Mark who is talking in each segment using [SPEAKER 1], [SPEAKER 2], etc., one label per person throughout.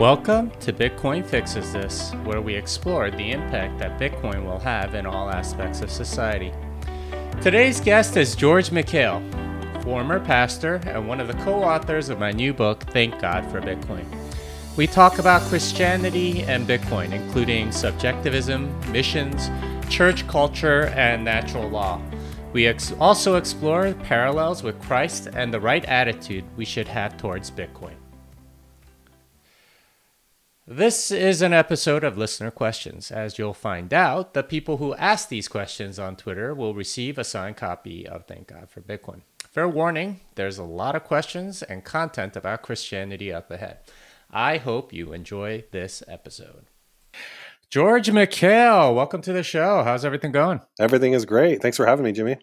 [SPEAKER 1] Welcome to Bitcoin Fixes This, where we explore the impact that Bitcoin will have in all aspects of society. Today's guest is George Mekhail, former pastor and one of the co authors of my new book, Thank God for Bitcoin. We talk about Christianity and Bitcoin, including subjectivism, missions, church culture, and natural law. We ex- also explore parallels with Christ and the right attitude we should have towards Bitcoin. This is an episode of Listener Questions. As you'll find out, the people who ask these questions on Twitter will receive a signed copy of Thank God for Bitcoin. Fair warning, there's a lot of questions and content about Christianity up ahead. I hope you enjoy this episode. George Mekhail, welcome to the show. How's everything going?
[SPEAKER 2] Everything is great. Thanks for having me, Jimmy.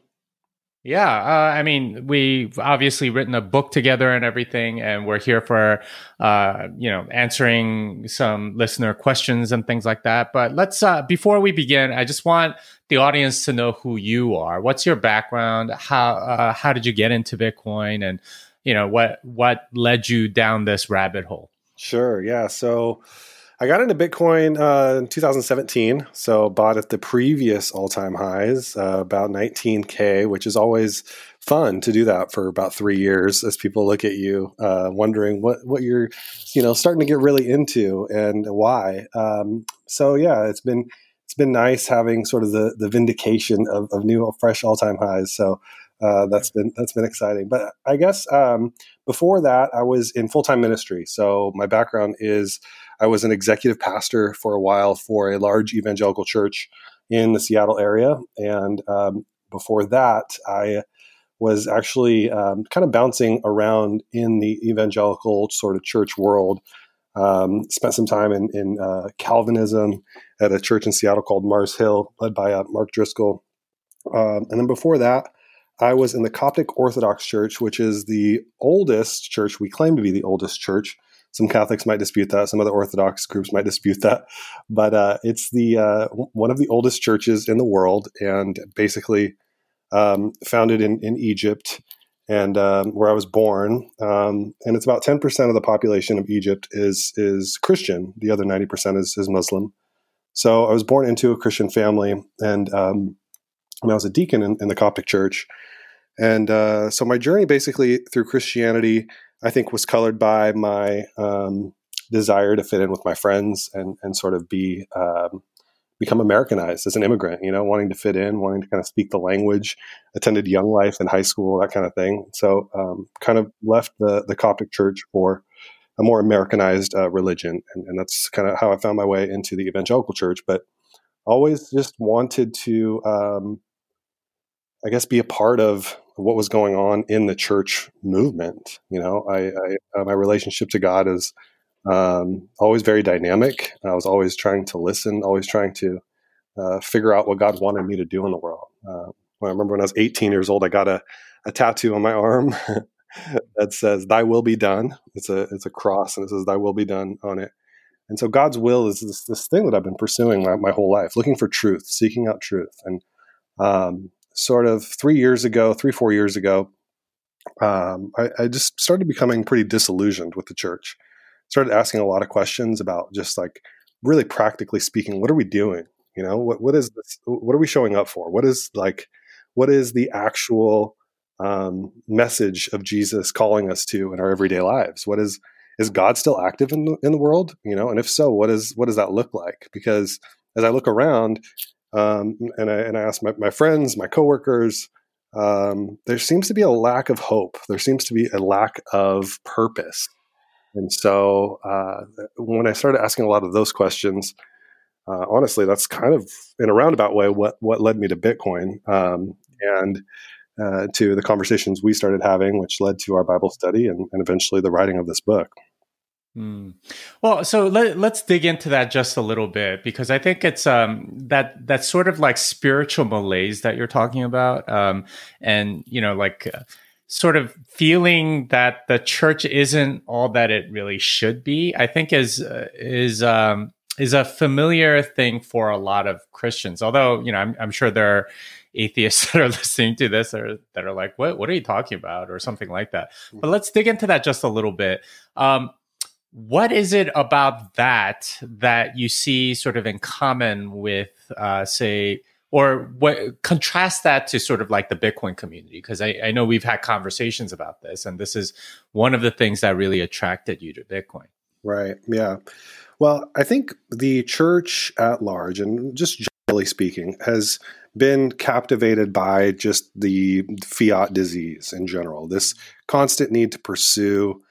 [SPEAKER 1] Yeah, uh, I mean, we've obviously written a book together and everything, and we're here for, uh, you know, answering some listener questions and things like that. But let's, uh, before we begin, I just want the audience to know who you are. What's your background? How uh, how did you get into Bitcoin, and you know what what led you down this rabbit hole?
[SPEAKER 2] Sure. Yeah. So I got into Bitcoin uh, in 2017, so bought at the previous all-time highs, uh, about 19k, which is always fun to do that for about three years as people look at you, uh, wondering what what you're, you know, starting to get really into and why. Um, so yeah, it's been it's been nice having sort of the the vindication of, of new fresh all-time highs. So uh, that's been that's been exciting. But I guess um, before that, I was in full time ministry. So my background is I was an executive pastor for a while for a large evangelical church in the Seattle area. And um, before that, I was actually um, kind of bouncing around in the evangelical sort of church world. Um, spent some time in, in uh, Calvinism at a church in Seattle called Mars Hill, led by uh, Mark Driscoll. Um, and then before that, I was in the Coptic Orthodox Church, which is the oldest church. We claim to be the oldest church some Catholics might dispute that. Some other Orthodox groups might dispute that. But uh, it's the uh, one of the oldest churches in the world, and basically um, founded in, in Egypt, and um, where I was born. Um, and it's about ten percent of the population of Egypt is is Christian. The other ninety percent is, is Muslim. So I was born into a Christian family, and, um, I was a deacon in, in the Coptic Church. And uh, so my journey basically through Christianity I think was colored by my um, desire to fit in with my friends and and sort of be um, become Americanized as an immigrant. You know, wanting to fit in, wanting to kind of speak the language. Attended Young Life in high school, that kind of thing. So, um, kind of left the the Coptic Church for a more Americanized uh, religion, and, and that's kind of how I found my way into the evangelical church. But always just wanted to, um, I guess, be a part of what was going on in the church movement. You know, I, I uh, my relationship to God is um, always very dynamic. I was always trying to listen, always trying to uh, figure out what God wanted me to do in the world. Uh, I remember when I was 18 years old, I got a, a tattoo on my arm that says "Thy will be done." It's a it's a cross, and it says "Thy will be done" on it. And so God's will is this, this thing that I've been pursuing my, my whole life, looking for truth, seeking out truth, and um, sort of three years ago, three, four years ago, um, I, I, just started becoming pretty disillusioned with the church. Started asking a lot of questions about just like really practically speaking, what are we doing? You know, what what is this? What are we showing up for? What is like, what is the actual um, message of Jesus calling us to in our everyday lives? What is is God still active in the, in the world? You know, and if so, what is what does that look like? Because as I look around, um, and, I, and I asked my, my friends, my coworkers, um, there seems to be a lack of hope. There seems to be a lack of purpose. And so uh, when I started asking a lot of those questions, uh, honestly, that's kind of in a roundabout way what, what led me to Bitcoin um, and uh, to the conversations we started having, which led to our Bible study and, and eventually the writing of this book.
[SPEAKER 1] Mm. Well, so let, us dig into that just a little bit because I think it's um, that that sort of like spiritual malaise that you're talking about, um, and you know, like uh, sort of feeling that the church isn't all that it really should be. I think is uh, is um, is a familiar thing for a lot of Christians. Although you know, I'm, I'm sure there are atheists that are listening to this or that are like, "What? What are you talking about?" or something like that. But let's dig into that just a little bit. Um, what is it about that that you see sort of in common with, uh, say, or what contrast that to sort of like the Bitcoin community? Because I, I know we've had conversations about this, and this is one of the things that really attracted you to Bitcoin.
[SPEAKER 2] Right. Yeah. Well, I think the church at large, and just generally speaking, has been captivated by just the fiat disease in general. This constant need to pursue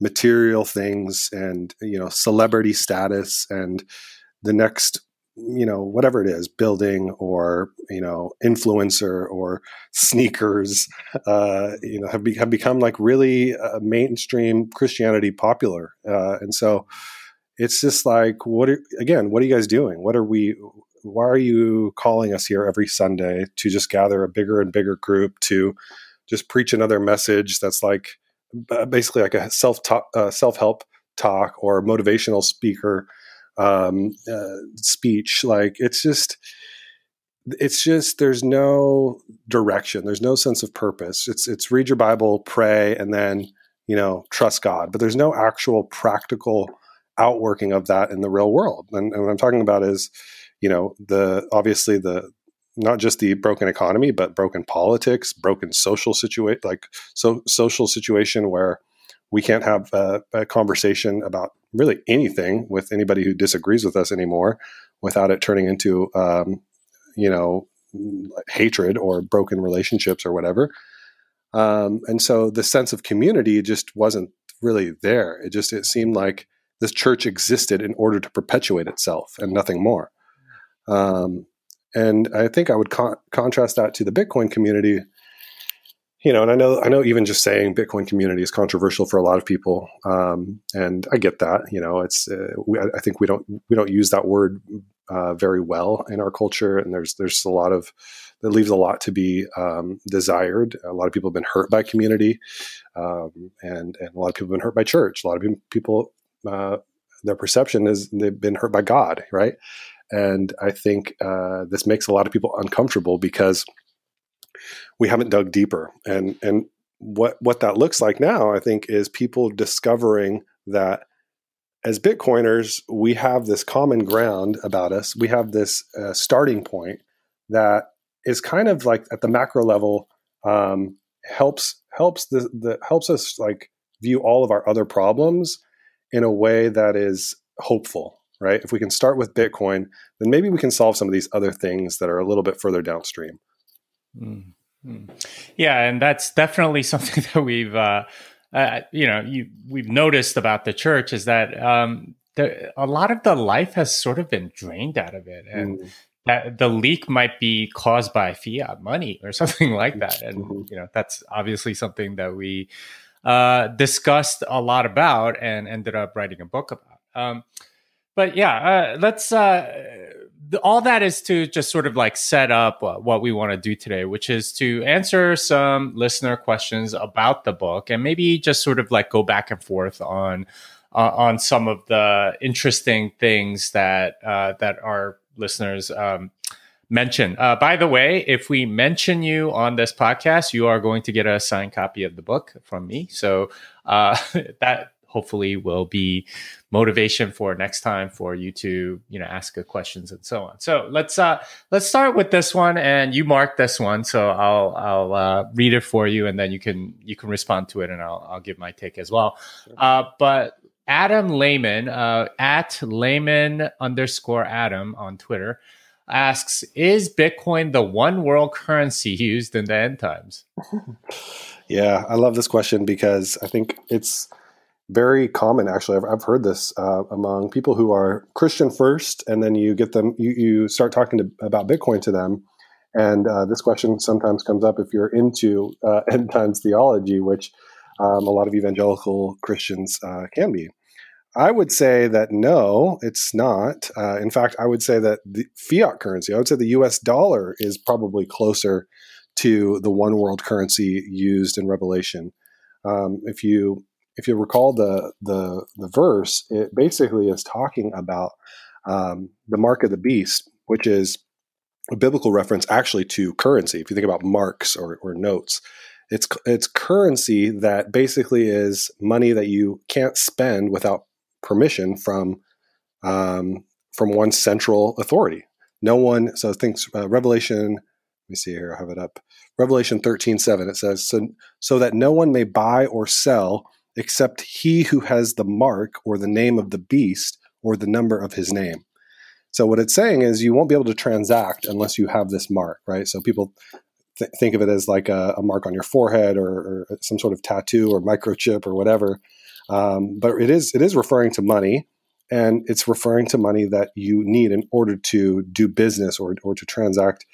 [SPEAKER 2] material things and you know celebrity status and the next you know whatever it is building or you know influencer or sneakers uh, you know have, be, have become like really uh, mainstream christianity popular. Uh, and so it's just like what are, again what are you guys doing? What are we why are you calling us here every sunday to just gather a bigger and bigger group to just preach another message that's like basically like a self uh, self help talk or motivational speaker um, uh, speech. Like it's just, it's just there's no direction. There's no sense of purpose. It's it's read your Bible, pray, and then you know trust God. But there's no actual practical outworking of that in the real world. And, and what I'm talking about is, you know, the obviously the not just the broken economy, but broken politics, broken social situation, like so social situation where we can't have a, a, conversation about really anything with anybody who disagrees with us anymore without it turning into, um, you know, hatred or broken relationships or whatever. Um, and so the sense of community just wasn't really there. It just it seemed like this church existed in order to perpetuate itself and nothing more. Um, and I think I would con- contrast that to the Bitcoin community. You know, and I know I know even just saying Bitcoin community is controversial for a lot of people, um, and I get that. You know, it's uh, we, I think we don't we don't use that word uh, very well in our culture, and there's there's a lot of that leaves a lot to be um, desired. A lot of people have been hurt by community, um, and and a lot of people have been hurt by church. A lot of people, uh, their perception is they've been hurt by God, right? And I think uh, this makes a lot of people uncomfortable because we haven't dug deeper. And and what what that looks like now, I think, is people discovering that as Bitcoiners, we have this common ground about us. We have this uh, starting point that is kind of like at the macro level um, helps helps the, the helps us like view all of our other problems in a way that is hopeful right? If we can start with Bitcoin, then maybe we can solve some of these other things that are a little bit further downstream.
[SPEAKER 1] Mm-hmm. Yeah, and that's definitely something that we've, uh, uh, you know, you, we've noticed about the church is that um, the, a lot of the life has sort of been drained out of it, and mm. that the leak might be caused by fiat money or something like that. And mm-hmm. you know, that's obviously something that we uh, discussed a lot about and ended up writing a book about. Um, but yeah, uh, let's. Uh, all that is to just sort of like set up what we want to do today, which is to answer some listener questions about the book and maybe just sort of like go back and forth on uh, on some of the interesting things that uh, that our listeners um, mention. Uh, by the way, if we mention you on this podcast, you are going to get a signed copy of the book from me. So uh, that hopefully will be motivation for next time for you to you know ask good questions and so on. So let's uh let's start with this one and you mark this one so i'll i'll uh, read it for you and then you can you can respond to it and i'll i'll give my take as well. Sure. uh but adam layman uh at layman underscore adam on twitter asks is bitcoin the one world currency used in the end times?
[SPEAKER 2] Yeah i love this question because i think it's very common actually. I've, I've heard this uh, among people who are christian first and then you get them you, you start talking to, about bitcoin to them. And uh, this question sometimes comes up if you're into uh, end times theology which um, a lot of evangelical christians uh, can be. I would say that no it's not. Uh, in fact i would say that the fiat currency i would say the us dollar is probably closer to the one world currency used in revelation. Um, if you if you recall the the the verse, it basically is talking about um, the mark of the beast, which is a biblical reference actually to currency. If you think about marks or, or notes, it's it's currency that basically is money that you can't spend without permission from um, from one central authority. No one. So things uh, Revelation. Let me see here. I have it up. Revelation thirteen seven. It says so so that no one may buy or sell except he who has the mark or the name of the beast or the number of his name. So what it's saying is you won't be able to transact unless you have this mark, right? So people th- think of it as like a, a mark on your forehead or, or, some sort of tattoo or microchip or whatever. Um, but it is it is referring to money, and it's referring to money that you need in order to do business or or to transact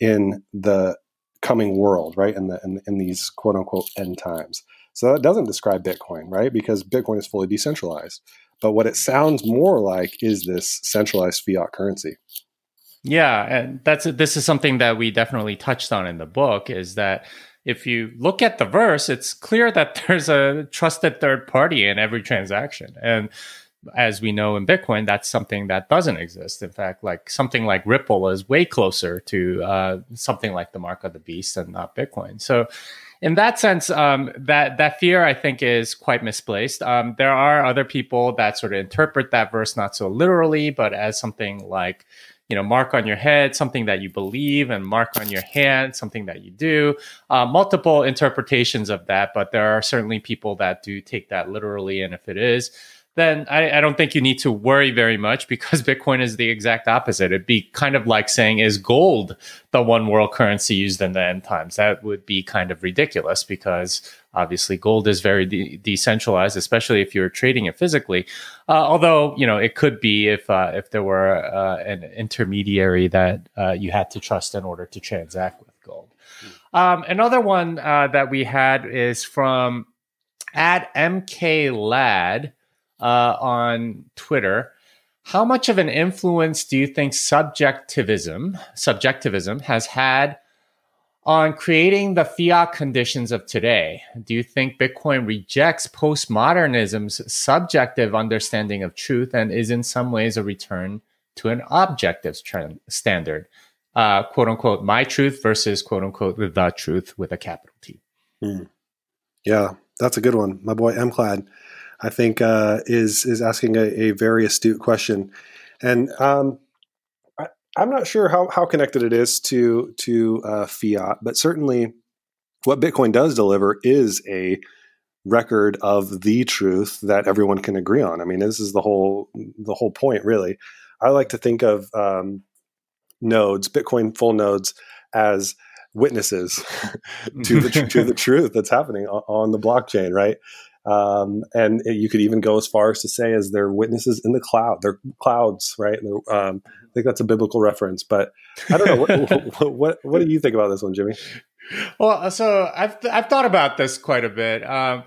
[SPEAKER 2] in the coming world, right? In the in, in these quote unquote end times. So that doesn't describe Bitcoin, right? Because Bitcoin is fully decentralized. But what it sounds more like is this centralized fiat currency.
[SPEAKER 1] Yeah, and that's this is something that we definitely touched on in the book is that if you look at the verse, it's clear that there's a trusted third party in every transaction. And as we know in Bitcoin, that's something that doesn't exist. In fact, like something like Ripple is way closer to uh, something like the mark of the beast and not Bitcoin. So, in that sense, um, that that fear I think is quite misplaced. Um, there are other people that sort of interpret that verse not so literally, but as something like you know, mark on your head, something that you believe, and mark on your hand, something that you do. Uh, multiple interpretations of that, but there are certainly people that do take that literally. And if it is, then I, I, don't think you need to worry very much because Bitcoin is the exact opposite. It'd be kind of like saying, is gold the one world currency used in the end times? That would be kind of ridiculous because obviously gold is very de- decentralized, especially if you're trading it physically. Uh, although, you know, it could be if, uh, if there were uh, an intermediary that uh, you had to trust in order to transact with gold. Um, another one uh, that we had is from at MK Lad uh, on Twitter. How much of an influence do you think subjectivism subjectivism has had on creating the fiat conditions of today? Do you think Bitcoin rejects postmodernism's subjective understanding of truth and is in some ways a return to an objective trend, standard? Uh, quote unquote, my truth versus quote unquote, the truth with a capital T.
[SPEAKER 2] Mm. Yeah, that's a good one. My boy MClad. I think uh, is is asking a, a, very astute question, and um, I, am not sure how, how connected it is to to uh, fiat, but certainly what Bitcoin does deliver is a record of the truth that everyone can agree on. I mean, this is the whole the whole point, really. I like to think of um, nodes, Bitcoin full nodes, as witnesses to the to the truth that's happening on, on the blockchain, right? Um, and you could even go as far as to say as they're witnesses in the cloud. They're clouds, right? Um, I think that's a biblical reference, but I don't know. what, what, what, do you think about this one, Jimmy?
[SPEAKER 1] Well, so I've I've thought about this quite a bit. Um,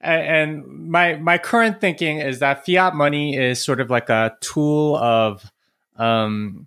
[SPEAKER 1] and my my current thinking is that fiat money is sort of like a tool of um,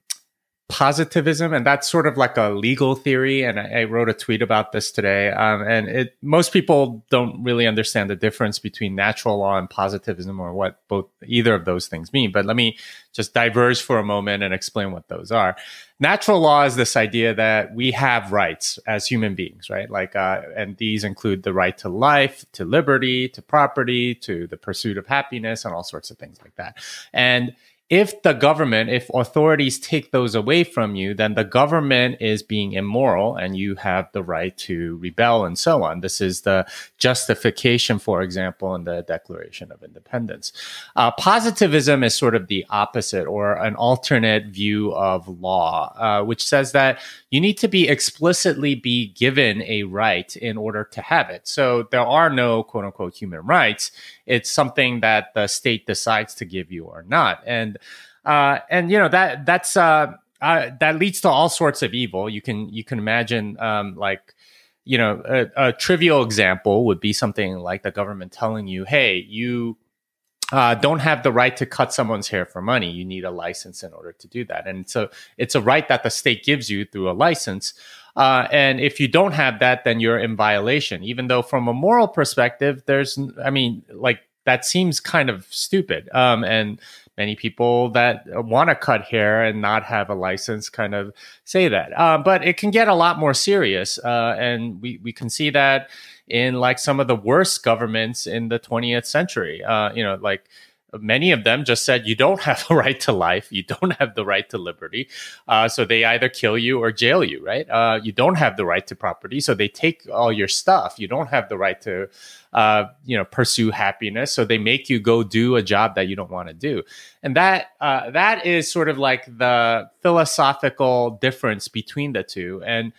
[SPEAKER 1] positivism, and that's sort of like a legal theory. And I, I wrote a tweet about this today. Um, and it most people don't really understand the difference between natural law and positivism, or what both either of those things mean. But let me just diverge for a moment and explain what those are. Natural law is this idea that we have rights as human beings, right? Like, uh, and these include the right to life, to liberty, to property, to the pursuit of happiness, and all sorts of things like that. And if the government, if authorities take those away from you, then the government is being immoral and you have the right to rebel and so on. This is the justification, for example, in the Declaration of Independence. Uh, positivism is sort of the opposite or an alternate view of law, uh, which says that you need to be explicitly be given a right in order to have it. So there are no quote unquote human rights. It's something that the state decides to give you or not. And uh, and you know that that's uh, uh, that leads to all sorts of evil. You can you can imagine um, like you know a, a, trivial example would be something like the government telling you, "Hey, you uh, don't have the right to cut someone's hair for money. You need a license in order to do that." And so it's a right that the state gives you through a license. Uh, and if you don't have that, then you're in violation. Even though, from a moral perspective, there's, I mean, like that seems kind of stupid. Um, and many people that want to cut hair and not have a license kind of say that. Uh, but it can get a lot more serious, uh, and we we can see that in like some of the worst governments in the 20th century. Uh, you know, like many of them just said you don't have a right to life. You don't have the right to liberty. Uh, so they either kill you or jail you right? Uh, you don't have the right to property. So they take all your stuff. You don't have the right to uh, you know pursue happiness. So they make you go do a job that you don't want to do. And that uh, that is sort of like the philosophical difference between the two. And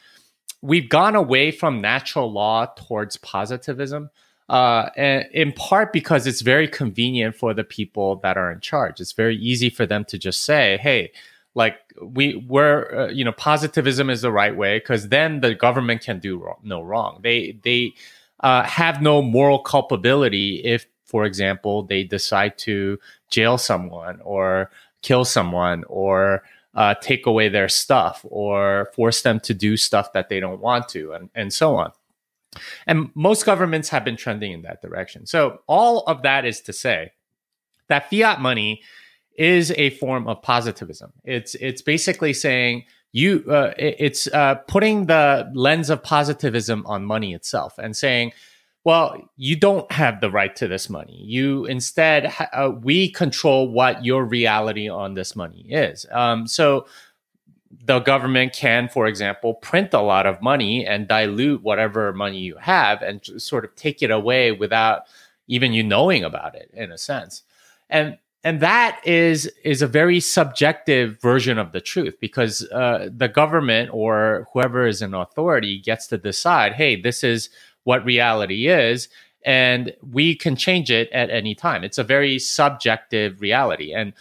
[SPEAKER 1] we've gone away from natural law towards positivism uh, and in part because it's very convenient for the people that are in charge. It's very easy for them to just say, "Hey, like we we're uh, you know positivism is the right way," because then the government can do wrong, no wrong. They they uh, have no moral culpability if, for example, they decide to jail someone or kill someone or uh, take away their stuff or force them to do stuff that they don't want to, and and so on. And most governments have been trending in that direction. So, all of that is to say that fiat money is a form of positivism. It's it's basically saying you uh, it's uh, putting the lens of positivism on money itself and saying, well, you don't have the right to this money. You instead uh, we control what your reality on this money is. Um, so the government can, for example, print a lot of money and dilute whatever money you have and sort of take it away without even you knowing about it in a sense. And and that is is a very subjective version of the truth because uh, the government or whoever is in authority gets to decide, hey, this is what reality is, and we can change it at any time. It's a very subjective reality, and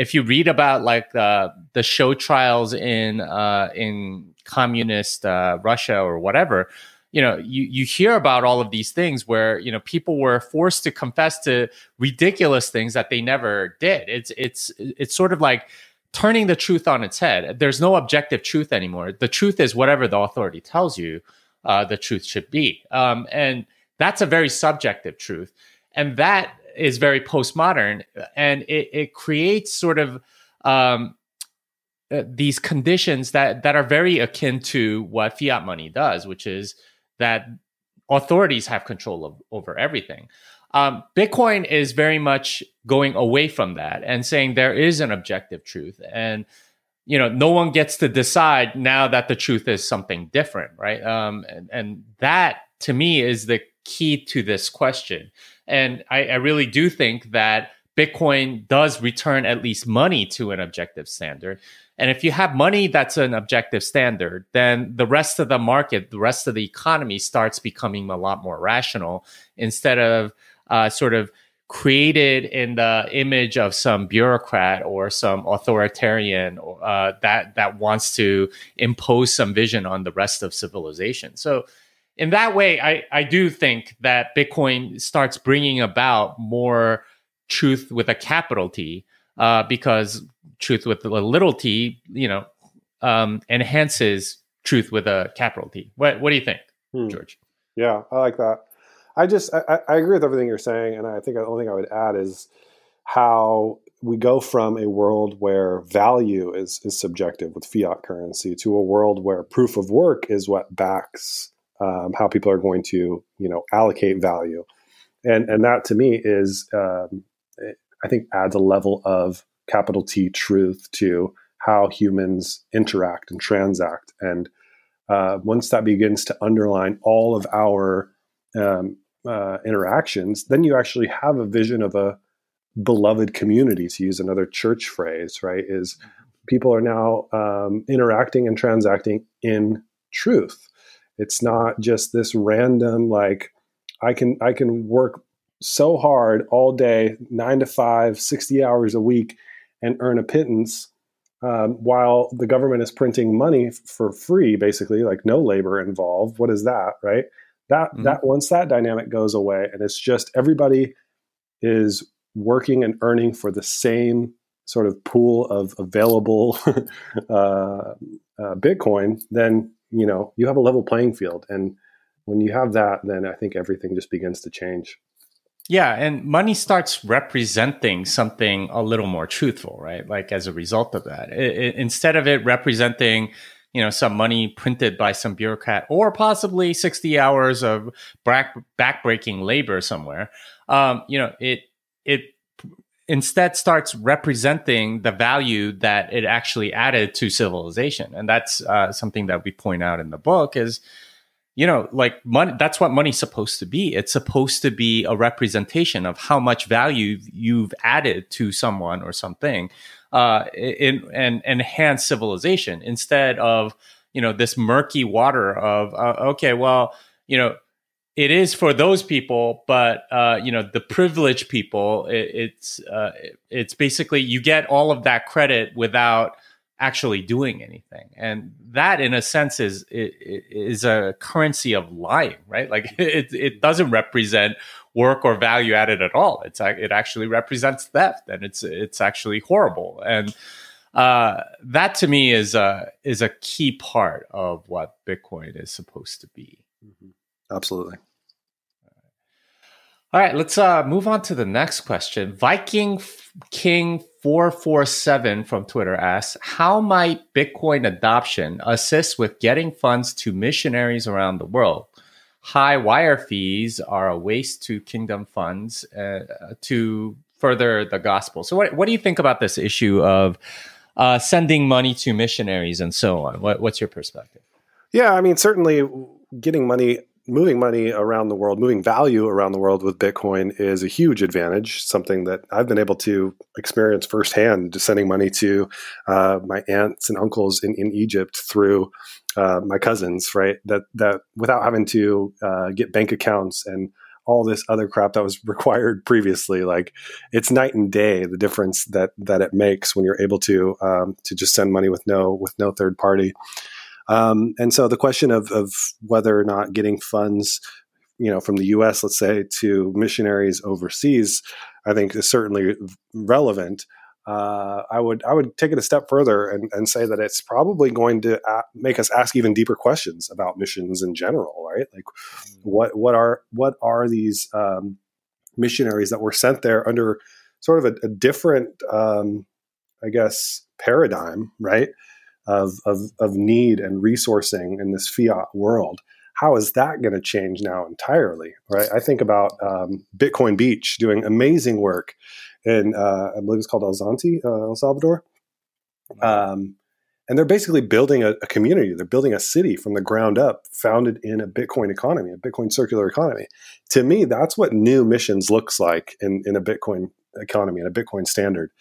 [SPEAKER 1] if you read about like uh, the show trials in uh, in communist uh, Russia or whatever, you know, you you hear about all of these things where you know people were forced to confess to ridiculous things that they never did. It's it's it's sort of like turning the truth on its head. There's no objective truth anymore. The truth is whatever the authority tells you, uh, the truth should be, um, and that's a very subjective truth. And that is very postmodern, and it, it creates sort of um, uh, these conditions that that are very akin to what fiat money does, which is that authorities have control of, over everything. Um, Bitcoin is very much going away from that and saying there is an objective truth, and you know no one gets to decide now that the truth is something different, right? Um, and, and that to me is the key to this question. And I, I really do think that Bitcoin does return at least money to an objective standard. And if you have money that's an objective standard, then the rest of the market, the rest of the economy starts becoming a lot more rational instead of uh, sort of created in the image of some bureaucrat or some authoritarian uh, that that wants to impose some vision on the rest of civilization. So in that way, I, I do think that Bitcoin starts bringing about more truth with a capital T, uh, because truth with a little t, you know, um, enhances truth with a capital T. What What do you think, hmm. George?
[SPEAKER 2] Yeah, I like that. I just I, I, agree with everything you're saying, and I think the only thing I would add is how we go from a world where value is is subjective with fiat currency to a world where proof of work is what backs um, how people are going to you know allocate value. And and that to me is um, i think adds a level of capital t truth to how humans interact and transact. And uh, once that begins to underline all of our um, uh, interactions then you actually have a vision of a beloved community to use another church phrase right is people are now um, interacting and transacting in truth it's not just this random like I can I can work so hard all day, nine to five, 60 hours a week, and earn a pittance um, while the government is printing money f- for free, basically, like no labor involved. What is that, right? That mm-hmm. that once that dynamic goes away, and it's just everybody is working and earning for the same sort of pool of available uh, uh, Bitcoin, then you know you have a level playing field and when you have that then i think everything just begins to change.
[SPEAKER 1] Yeah and money starts representing something a little more truthful right? Like as a result of that. It, it, instead of it representing you know some money printed by some bureaucrat or possibly 60 hours of back backbreaking labor somewhere um, you know it it instead starts representing the value that it actually added to civilization. And that's uh, something that we point out in the book is, you know, like money, that's what money's supposed to be. It's supposed to be a representation of how much value you've added to someone or something uh, in, and enhance civilization instead of, you know, this murky water of, uh, okay, well, you know, it is for those people, but uh, you know the privileged people. It, it's uh, it's basically you get all of that credit without actually doing anything, and that, in a sense, is is a currency of lying, right? Like it it doesn't represent work or value added at all. It's it actually represents theft, and it's it's actually horrible. And uh, that to me is a is a key part of what Bitcoin is supposed to be.
[SPEAKER 2] Mm-hmm. Absolutely.
[SPEAKER 1] All right, let's uh, move on to the next question. Viking King 447 from Twitter asks How might Bitcoin adoption assist with getting funds to missionaries around the world? High wire fees are a waste to kingdom funds uh, to further the gospel. So, what, what do you think about this issue of uh, sending money to missionaries and so on? What, what's your perspective?
[SPEAKER 2] Yeah, I mean, certainly getting money moving money around the world, moving value around the world with Bitcoin is a huge advantage. Something that I've been able to experience firsthand, just sending money to uh, my aunts and uncles in, in Egypt through uh, my cousins, right? That that without having to uh, get bank accounts and all this other crap that was required previously. Like it's night and day the difference that that it makes when you're able to um, to just send money with no with no third party. Um, and so the question of, of whether or not getting funds, you know, from the U.S., let's say, to missionaries overseas, I think is certainly relevant. Uh, I would I would take it a step further and, and say that it's probably going to a- make us ask even deeper questions about missions in general, right? Like, what what are what are these um, missionaries that were sent there under sort of a, a different, um, I guess, paradigm, right? Of, of, of need and resourcing in this fiat world. How is that going to change now entirely? Right. I think about um, Bitcoin Beach doing amazing work in, uh, I believe it's called El Zonte, uh, El Salvador. Um, and they're basically building a, a, community. They're building a city from the ground up, founded in a Bitcoin economy, a Bitcoin circular economy. To me, that's what new missions looks like in, in a Bitcoin economy, in a Bitcoin standard.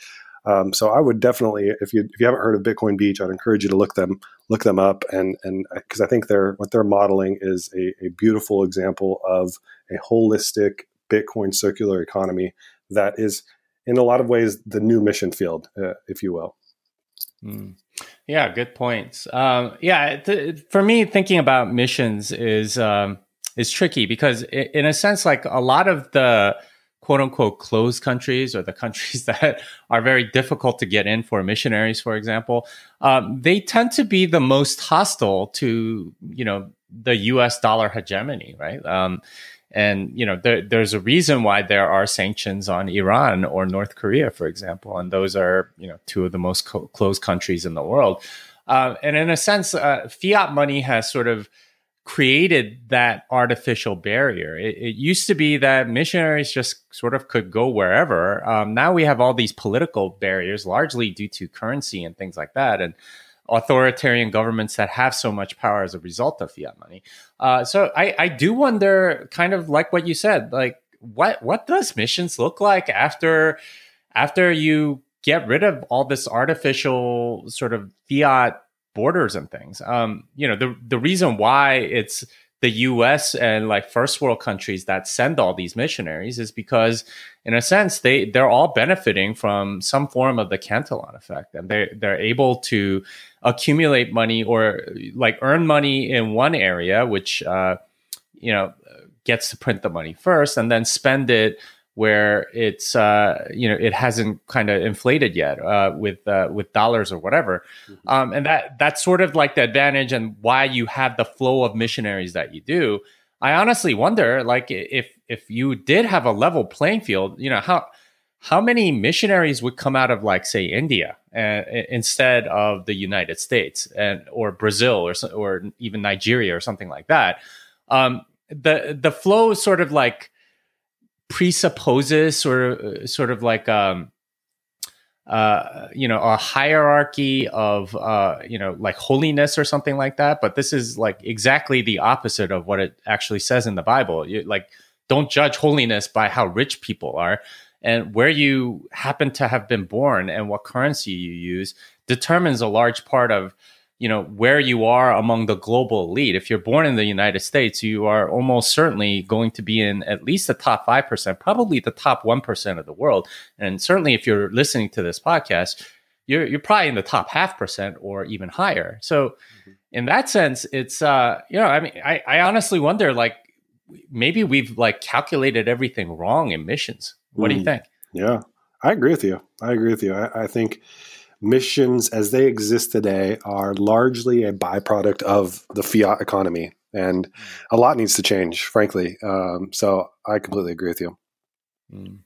[SPEAKER 2] Um, so I would definitely, if you if you haven't heard of Bitcoin Beach, I'd encourage you to look them look them up, and and because I think they're what they're modeling is a, a beautiful example of a holistic Bitcoin circular economy that is, in a lot of ways, the new mission field, uh, if you will.
[SPEAKER 1] Mm. Yeah, good points. Um, yeah, th- for me, thinking about missions is um, is tricky because, in a sense, like a lot of the quote unquote closed countries or the countries that are very difficult to get in for missionaries, for example, um, they tend to be the most hostile to, you know, the US dollar hegemony, right? Um, and, you know, there, there's a reason why there are sanctions on Iran or North Korea, for example. And those are, you know, two of the most co- closed countries in the world. Uh, and in a sense, uh, fiat money has sort of created that artificial barrier. It, it, used to be that missionaries just sort of could go wherever. Um, now we have all these political barriers, largely due to currency and things like that, and authoritarian governments that have so much power as a result of fiat money. Uh, so I, I do wonder, kind of like what you said, like what what does missions look like after after you get rid of all this artificial sort of fiat borders and things. Um, you know, the the reason why it's the US and like first world countries that send all these missionaries is because in a sense they they're all benefiting from some form of the Cantillon effect and they they're able to accumulate money or like earn money in one area which uh, you know gets to print the money first and then spend it where it's uh, you know it hasn't kind of inflated yet uh, with uh, with dollars or whatever, mm-hmm. um, and that that's sort of like the advantage and why you have the flow of missionaries that you do. I honestly wonder, like, if if you did have a level playing field, you know how how many missionaries would come out of like say India uh, instead of the United States and or Brazil or or even Nigeria or something like that. Um, the the flow is sort of like presupposes sort of sort of like um, uh, you know, a hierarchy of, uh, you know, like holiness or something like that. But this is like exactly the opposite of what it actually says in the Bible. You, like, don't judge holiness by how rich people are. And where you happen to have been born and what currency you use determines a large part of you know where you are among the global elite. If you're born in the united states you are almost certainly going to be in at least the top 5% probably the top 1% of the world. And certainly if you're listening to this podcast you're, you're probably in the top half percent or even higher. So mm-hmm. in that sense it's uh you know i mean I, I honestly wonder like maybe we've like calculated everything wrong in missions. What mm. do you mm. think?
[SPEAKER 2] Yeah. I agree with you. I agree with you. I, I think missions as they exist today are largely a byproduct of the fiat economy. And a lot needs to change, frankly. Um, so I completely agree with you.
[SPEAKER 1] Mm.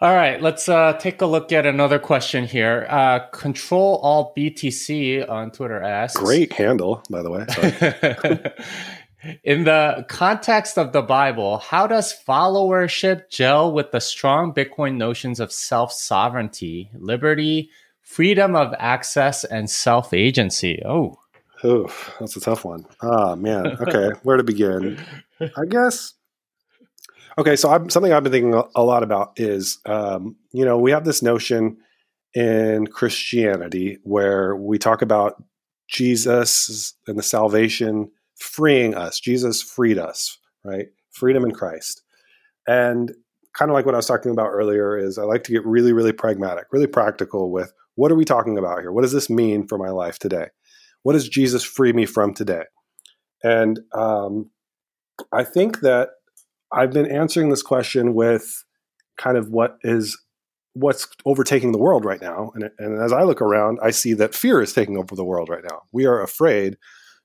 [SPEAKER 1] All right, let's uh, take a look at another question here. Uh, Control All BTC on Twitter asks
[SPEAKER 2] Great handle, by the
[SPEAKER 1] way. In the context of the Bible, how does followership gel with the strong Bitcoin notions of self sovereignty, liberty, freedom of access and self agency. Oh,
[SPEAKER 2] oh, that's a tough one. Ah, man. Okay, where to begin? I guess. Okay, so I'm, something I've been thinking a lot about is, um, you know, we have this notion in Christianity where we talk about Jesus and the salvation freeing us. Jesus freed us, right? Freedom in Christ. And kind of like what I was talking about earlier is I like to get really, really pragmatic, really practical with what are we talking about here? What does this mean for my life today? What does Jesus free me from today? And um, I think that I've been answering this question with kind of what is what's overtaking the world right now. And, and as I look around, I see that fear is taking over the world right now. We are afraid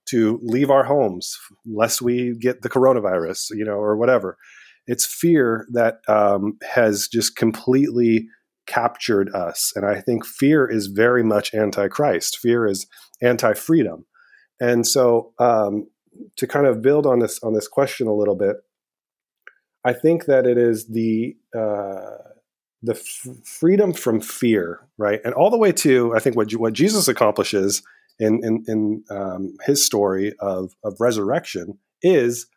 [SPEAKER 2] to leave our homes lest we get the coronavirus, you know, or whatever. It's fear that um, has just completely captured us. And I think fear is very much anti-Christ. Fear is anti-freedom. And so, um, to kind of build on this on this question a little bit, I think that it is the uh, the f- freedom from fear, right, and all the way to I think what what Jesus accomplishes in in, in um, his story of of resurrection is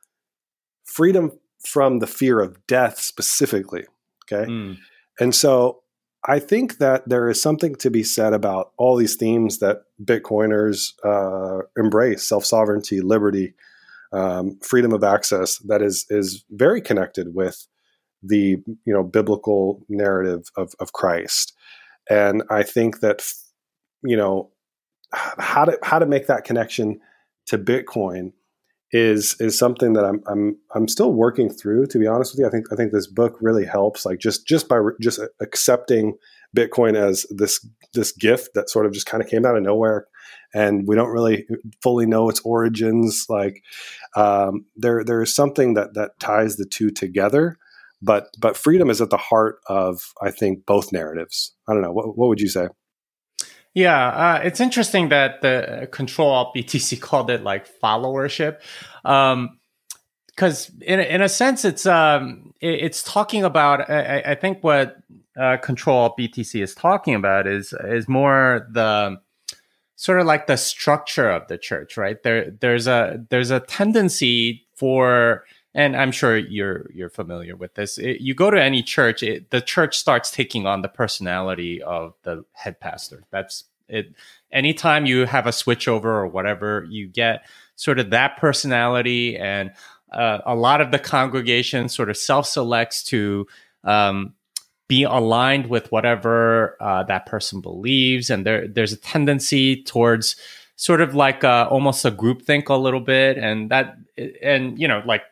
[SPEAKER 2] freedom from the fear of death specifically. Okay, mm. and so I think that there is something to be said about all these themes that Bitcoiners uh, embrace: self sovereignty, liberty, um, freedom of access. That is is very connected with the you know biblical narrative of, of Christ, and I think that you know how to how to make that connection to Bitcoin is is something that I'm I'm I'm still working through. To be honest with you, I think I think this book really helps. Like just just by re- just accepting Bitcoin as this this gift that sort of just kind of came out of nowhere, and we don't really fully know its origins. Like um, there there is something that that ties the two together. But but freedom is at the heart of I think both narratives. I don't know. What what would you say?
[SPEAKER 1] Yeah, uh, it's interesting that the control BTC called it like followership. Um, because in in a sense, it's um, it, it's talking about. I, I think what uh, control BTC is talking about is is more the sort of like the structure of the church, right? There there's a there's a tendency for and I'm sure you're you're familiar with this. It, you go to any church, it, the church starts taking on the personality of the head pastor. That's it. Anytime you have a switchover or whatever, you get sort of that personality, and uh, a lot of the congregation sort of self selects to um, be aligned with whatever uh, that person believes, and there there's a tendency towards sort of like uh, almost a group think a little bit, and that and you know like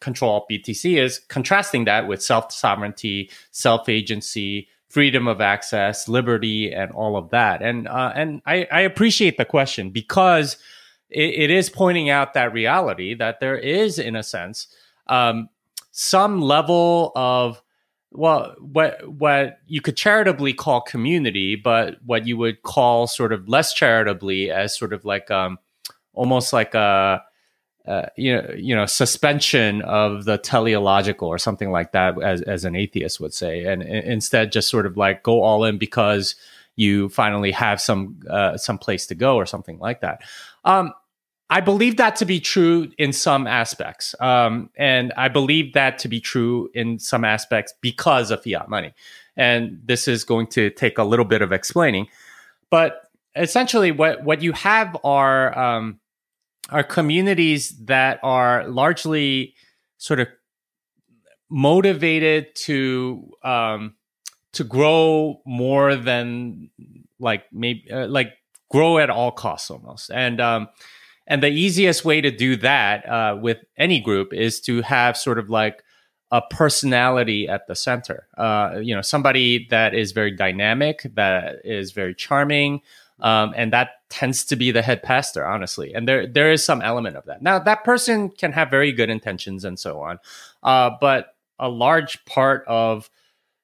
[SPEAKER 1] control BTC is contrasting that with self sovereignty, self agency, freedom of access, liberty, and all of that. And uh, and I, I, appreciate the question because it, it is pointing out that reality that there is, in a sense, um, some level of well, what what you could charitably call community, but what you would call sort of less charitably as sort of like um, almost like a uh, you know, you know, suspension of the teleological or something like that, as as an atheist would say, and, and instead just sort of like go all in because you finally have some uh, some place to go or something like that. Um, I believe that to be true in some aspects, um, and I believe that to be true in some aspects because of fiat money. And this is going to take a little bit of explaining, but essentially, what what you have are um, are communities that are largely sort of motivated to um, to grow more than like maybe uh, like grow at all costs almost. And um, and the easiest way to do that uh, with any group is to have sort of like a personality at the center. Uh, you know somebody that is very dynamic that is very charming um, and that tends to be the head pastor, honestly. And there there is some element of that. Now that person can have very good intentions and so on, uh, but a large part of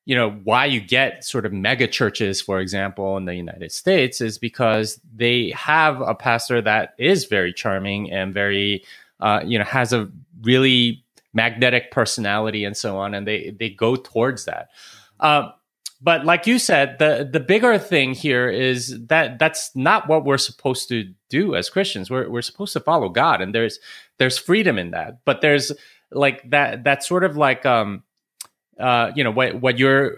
[SPEAKER 1] you know why you get sort of mega churches, for example, in the United States, is because they have a pastor that is very charming and very uh, you know has a really magnetic personality and so on, and they they go towards that. Uh, but like you said, the the bigger thing here is that that's not what we're supposed to do as Christians. We're we're supposed to follow God, and there's there's freedom in that. But there's like that that sort of like um uh you know what what you're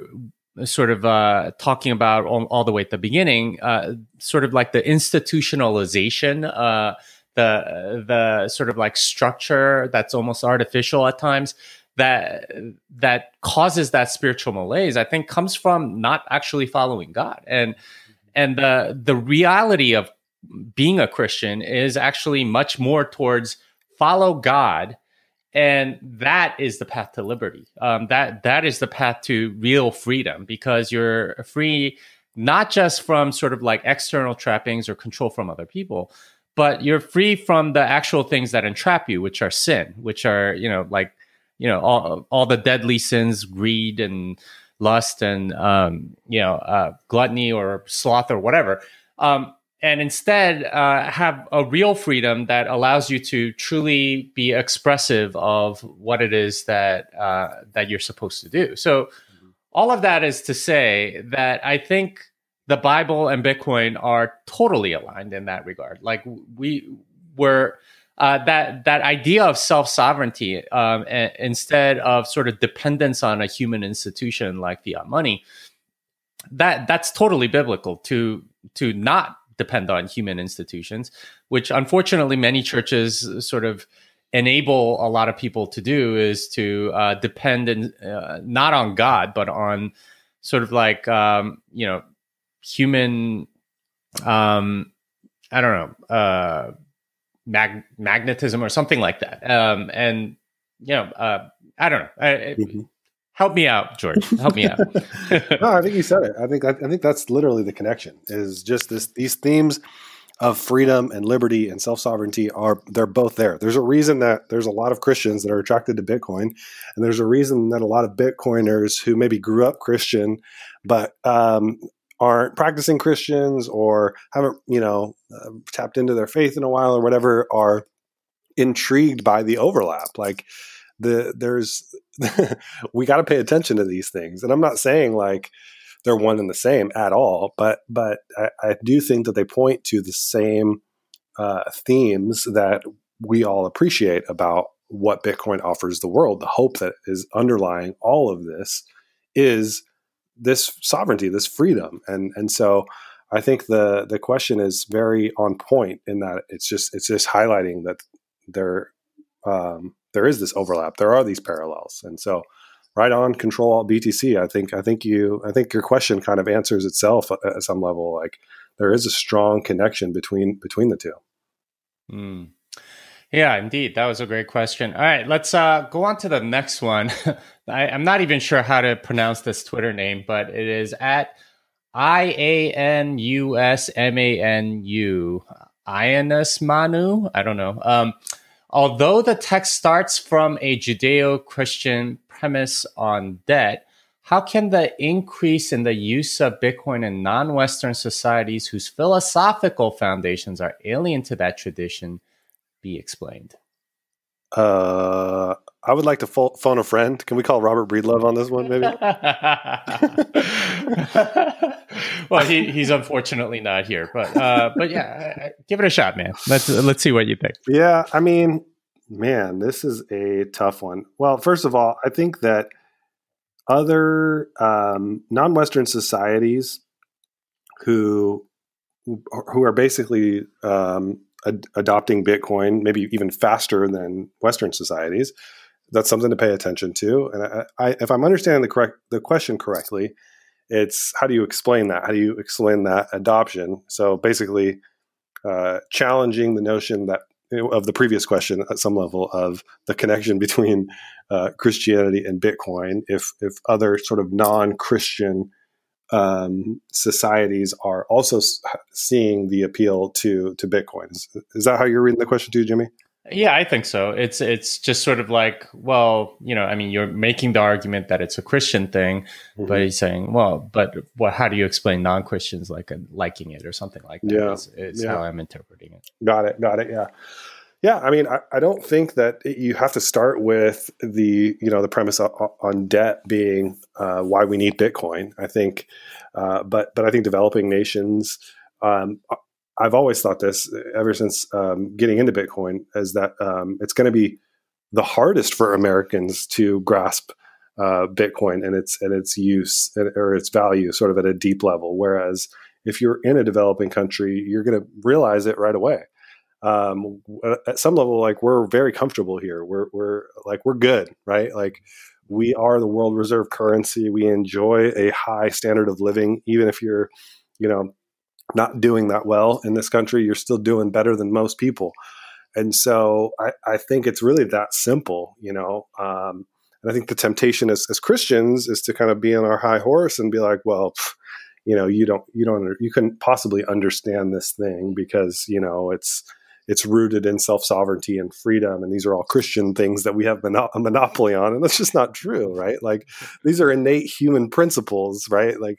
[SPEAKER 1] sort of uh talking about all, all the way at the beginning, uh sort of like the institutionalization uh the the sort of like structure that's almost artificial at times that that causes that spiritual malaise i think comes from not actually following god. And and the the reality of being a christian is actually much more towards follow god and that is the path to liberty. Um, that that is the path to real freedom because you're free not just from sort of like external trappings or control from other people but you're free from the actual things that entrap you which are sin which are you know like you know all all the deadly sins, greed and lust and um, you know uh, gluttony or sloth or whatever. Um, and instead uh, have a real freedom that allows you to truly be expressive of what it is that uh, that you're supposed to do. So, all of that is to say that I think the Bible and Bitcoin are totally aligned in that regard. Like we were uh, that that idea of self sovereignty um, instead of sort of dependence on a human institution like fiat money, that that's totally biblical to to not depend on human institutions, which unfortunately many churches sort of enable a lot of people to do is to uh, depend in, uh, not on God but on sort of like um, you know human um, I don't know uh, mag- magnetism or something like that. Um, and you know, uh, I don't know. I, mm-hmm. Help me out, George. Help me out.
[SPEAKER 2] no, I think you said it. I think I, I think that's literally the connection. Is just this these themes of freedom and liberty and self sovereignty are they're both there. There's a reason that there's a lot of Christians that are attracted to Bitcoin, and there's a reason that a lot of Bitcoiners who maybe grew up Christian but um, aren't practicing Christians or haven't, you know, uh, tapped into their faith in a while or whatever are intrigued by the overlap. Like the there's we got to pay attention to these things. And I'm not saying like they're one and the same at all, but but I, I do think that they point to the same uh, themes that we all appreciate about what Bitcoin offers the world. The hope that is underlying all of this is this sovereignty, this freedom, and and so I think the the question is very on point in that it's just it's just highlighting that there um, there is this overlap, there are these parallels, and so right on control BTC. I think I think you I think your question kind of answers itself at some level. Like there is a strong connection between between the two.
[SPEAKER 1] Mm. Yeah, indeed. That was a great question. All right, let's uh, go on to the next one. I, am not even sure how to pronounce this Twitter name, but it is at I A N U S M A N U. Ionus Manu? I don't know. Um, although the text starts from a Judeo Christian premise on debt, how can the increase in the use of Bitcoin in non Western societies whose philosophical foundations are alien to that tradition be explained?
[SPEAKER 2] Uh, I would like to phone a friend. Can we call Robert Breedlove on this one, maybe?
[SPEAKER 1] well, he, he's unfortunately not here, but uh, but yeah, give it a shot, man. Let's let's see what you think.
[SPEAKER 2] Yeah, I mean, man, this is a tough one. Well, first of all, I think that other um, non-Western societies who who are basically um, ad- adopting Bitcoin, maybe even faster than Western societies. That's something to pay attention to. And I, I, if I'm understanding the correct the question correctly, it's how do you explain that? How do you explain that adoption? So basically, uh, challenging the notion that of the previous question at some level of the connection between uh, Christianity and Bitcoin. If if other sort of non Christian um, societies are also seeing the appeal to to Bitcoin. Is, is, that how you're reading the question too, Jimmy?
[SPEAKER 1] Yeah, I think so. It's it's just sort of like, well, you know, I mean, you're making the argument that it's a Christian thing, mm-hmm. but he's saying, well, but what? How do you explain non-Christians like liking it or something like that? Yeah, is, is yeah. how I'm interpreting it.
[SPEAKER 2] Got it. Got it. Yeah. Yeah, I mean, I, I, don't think that you have to start with the you know the premise on debt being uh, why we need Bitcoin. I think, uh, but but I think developing nations. Um, I've always thought this ever since um, getting into Bitcoin is that um, it's going to be the hardest for Americans to grasp uh, Bitcoin and its and its use or its value, sort of at a deep level. Whereas if you're in a developing country, you're going to realize it right away um, at some level, like we're very comfortable here. We're we're like we're good, right? Like we are the world reserve currency. We enjoy a high standard of living, even if you're, you know, not doing that well in this country. You're still doing better than most people, and so I, I think it's really that simple, you know. Um, and I think the temptation as, as Christians is to kind of be on our high horse and be like, well. Pff, you know you don't you don't you couldn't possibly understand this thing because you know it's it's rooted in self sovereignty and freedom, and these are all Christian things that we have mono- a monopoly on, and that's just not true, right? Like these are innate human principles, right? Like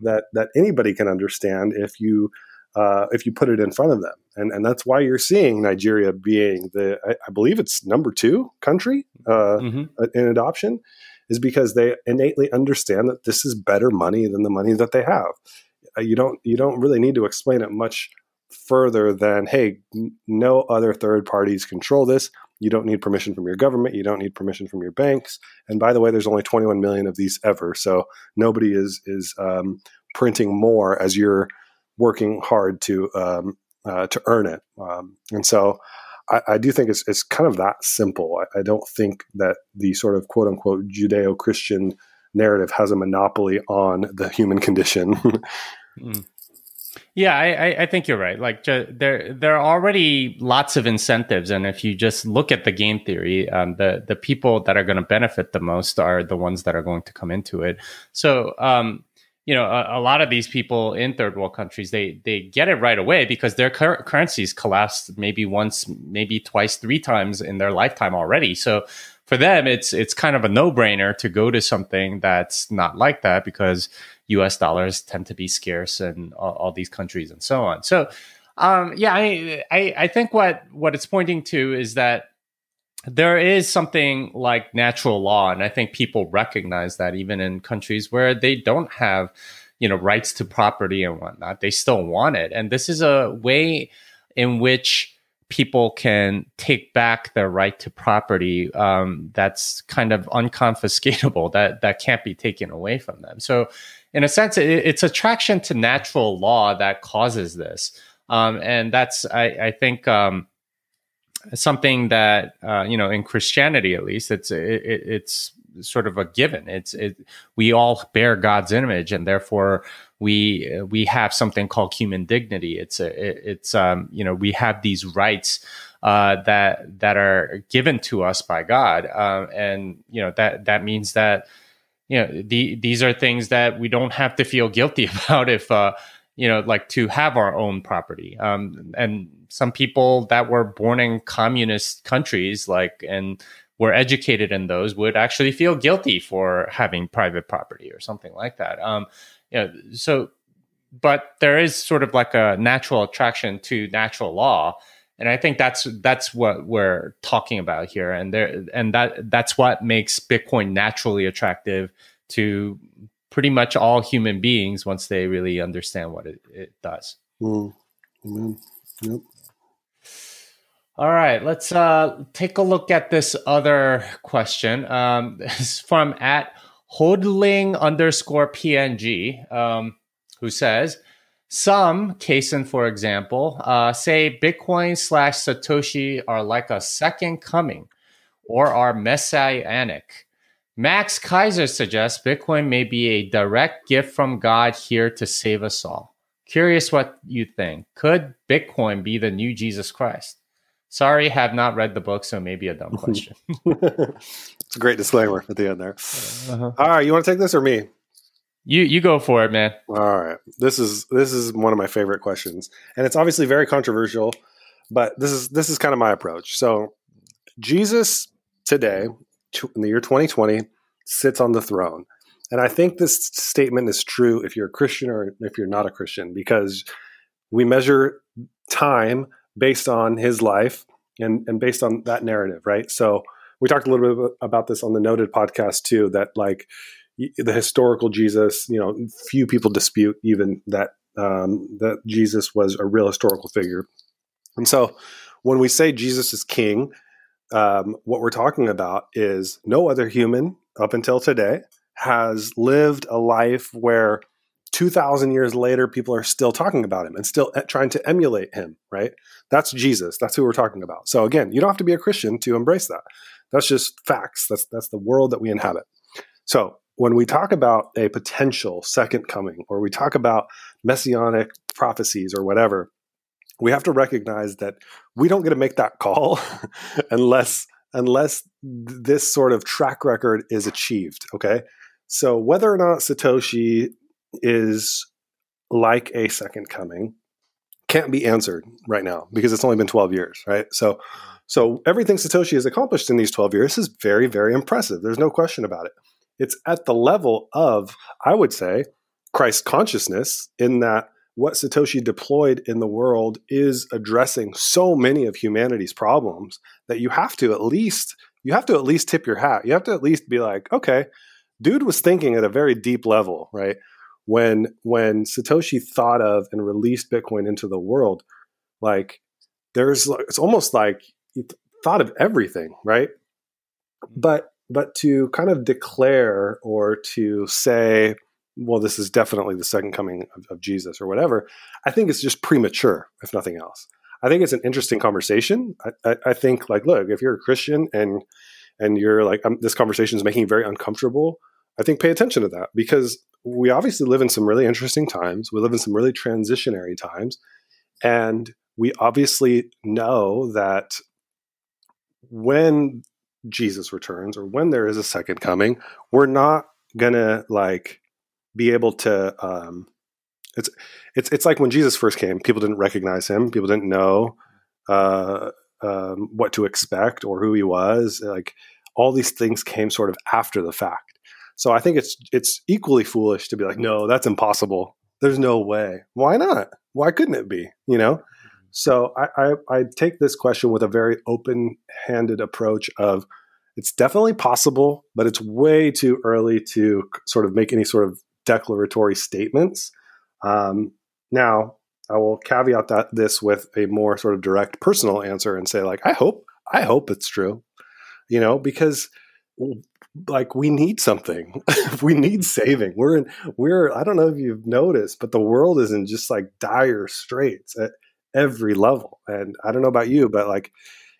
[SPEAKER 2] that that anybody can understand if you uh, if you put it in front of them, and and that's why you're seeing Nigeria being the I, I believe it's number two country uh, mm-hmm. in adoption, is because they innately understand that this is better money than the money that they have. Uh, you don't you don't really need to explain it much further than hey no other third parties control this. You don't need permission from your government. You don't need permission from your banks. And by the way there's only 21 million of these ever. So nobody is is um, printing more as you're working hard to um, uh, to earn it. Um, and so I, I, do think it's, it's kind of that simple. I, I don't think that the sort of quote unquote judeo-christian narrative has a monopoly on the human condition. Mm.
[SPEAKER 1] Yeah, I, I think you're right. Like there, there are already lots of incentives, and if you just look at the game theory, um, the the people that are going to benefit the most are the ones that are going to come into it. So, um, you know, a, a, lot of these people in third world countries, they they get it right away because their cur- currencies collapsed maybe once, maybe twice, three times in their lifetime already. So for them, it's it's kind of a no brainer to go to something that's not like that because U.S. dollars tend to be scarce in all, all these countries and so on. So, um, yeah, I, I, I think what what it's pointing to is that there is something like natural law, and I think people recognize that even in countries where they don't have, you know, rights to property and whatnot, they still want it, and this is a way in which people can take back their right to property um, that's kind of unconfiscatable that that can't be taken away from them so in a sense, it, it's attraction to natural law that causes this. Um, and that's, I, I think, um, something that, uh, you know, in Christianity, at least, it's, it, it's sort of a given. It's, it, we all bear God's image and therefore we, we have something called human dignity. It's, a, it, it's, um, you know, we have these rights, uh, that, that are given to us by God. Um, and, you know, that, that means that, you know the, these are things that we don't have to feel guilty about if uh, you know like to have our own property. Um, and some people that were born in communist countries like and were educated in those would actually feel guilty for having private property or something like that. Um, you know, so but there is sort of like a natural attraction to natural law and I think that's that's what we're talking about here, and there and that that's what makes Bitcoin naturally attractive to pretty much all human beings once they really understand what it, it does. Mm. Yep. All right, let's uh, take a look at this other question. Um, this is from at hodling underscore png, um, who says, some, Kaysen, for example, uh, say Bitcoin slash Satoshi are like a second coming or are messianic. Max Keiser suggests Bitcoin may be a direct gift from God here to save us all. Curious what you think. Could Bitcoin be the new Jesus Christ? Sorry, have not read the book, so maybe a dumb question.
[SPEAKER 2] it's a great disclaimer at the end there. Uh-huh. All right, you want to take this or me?
[SPEAKER 1] You you go for it, man.
[SPEAKER 2] All right. This is this is one of my favorite questions. And it's obviously very controversial, but this is this is kind of my approach. So Jesus today in the year 2020 sits on the throne. And I think this statement is true if you're a Christian or if you're not a Christian because we measure time based on his life and and based on that narrative, right? So we talked a little bit about this on the noted podcast too that like the historical Jesus, you know, few people dispute even that um, that Jesus was a real historical figure. And so, when we say Jesus is king, um, what we're talking about is no other human up until today has lived a life where 2000 years later people are still talking about him and still trying to emulate him right? That's jesus. That's who we're talking about. So again you don't have to be a christian to embrace that. That's just facts. That's that's the world that we inhabit. So when we talk about a potential second coming or we talk about messianic prophecies or whatever, we have to recognize that we don't get to make that call unless unless this sort of track record is achieved, okay? So whether or not Satoshi is like a second coming can't be answered right now because it's only been 12 years, right? So so everything Satoshi has accomplished in these 12 years is very very impressive. There's no question about it it's at the level of, I would say, Christ consciousness, in that what Satoshi deployed in the world is addressing so many of humanity's problems that you have to at least you have to at least tip your hat. You have to at least be like, okay, dude was thinking at a very deep level, right? When when Satoshi thought of and released Bitcoin into the world, like there's it's almost like he thought of everything, right? Mm-hmm. But but to kind of declare or to say, well, this is definitely the second coming of, of, Jesus or whatever, I think it's just premature, if nothing else. I think it's an interesting conversation. I, I, I think, like, look, if you're a Christian and and you're like, um, this conversation is making you very uncomfortable, I think pay attention to that because we obviously live in some really interesting times. We live in some really transitionary times. And we obviously know that when Jesus returns or when there is a second coming, we're not gonna like be able to um it's it's it's like when Jesus first came, people didn't recognize him, people didn't know uh um, what to expect or who he was. Like all these things came sort of after the fact. So I think it's it's equally foolish to be like, no, that's impossible. There's no way. Why not? Why couldn't it be? You know? So I, I, I take this question with a very open-handed approach of it's definitely possible, but it's way too early to sort of make any sort of declaratory statements. Um, now, I will caveat that this with a more sort of direct personal answer and say, like, I hope, I hope it's true, you know, because like we need something. We need saving. We're in we're i don't know if you've noticed but the world is in just like dire straits. At every level. And I don't know about you, but like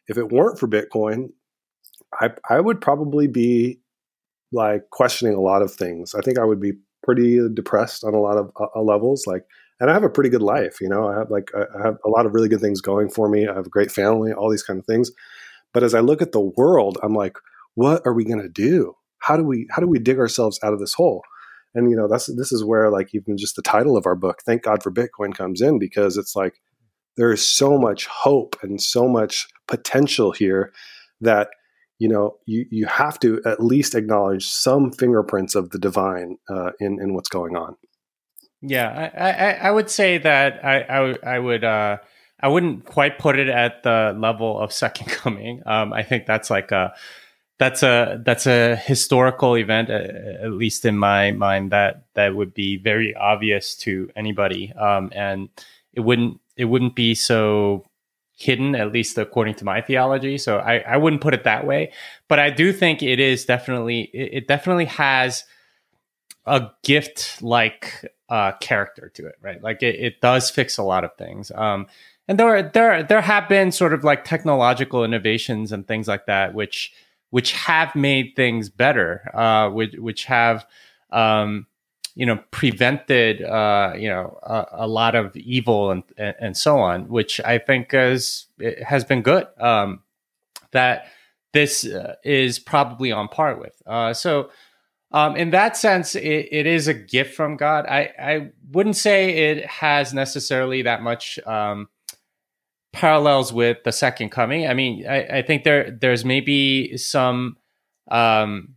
[SPEAKER 2] if it weren't for Bitcoin, I I would probably be like questioning a lot of things. I think I would be pretty depressed on a lot of uh, uh, levels. Like, and I have a pretty good life. You know, I have like I have a lot of really good things going for me. I have a great family, all these kind of things. But as I look at the world, I'm like, what are we going to do? How do we how do we dig ourselves out of this hole? And you know, that's this is where like even just the title of our book, "Thank God for Bitcoin," comes in because it's like there is so much hope and so much potential here that you know you you have to at least acknowledge some fingerprints of the divine uh, in in what's going on.
[SPEAKER 1] Yeah, I, I, I would say that I I, I would uh, I wouldn't quite put it at the level of Second Coming. Um, I think that's like a that's a that's a historical event, at least in my mind, that that would be very obvious to anybody, um, and it wouldn't it wouldn't be so hidden, at least according to my theology. So I, I wouldn't put it that way, but I do think it is definitely it, it definitely has a gift like uh, character to it, right? Like it, it does fix a lot of things. Um, and there there there have been sort of like technological innovations and things like that, which which have made things better, uh, which which have um, you know prevented uh, you know a, a, lot of evil and, and, so on, which I think is has been good. Um, that this uh, is probably on par with. Uh, so. Um, in that sense, it, it is a gift from God. I, I wouldn't say it has necessarily that much um, parallels with the second coming. I mean, I, I think there there's maybe some um,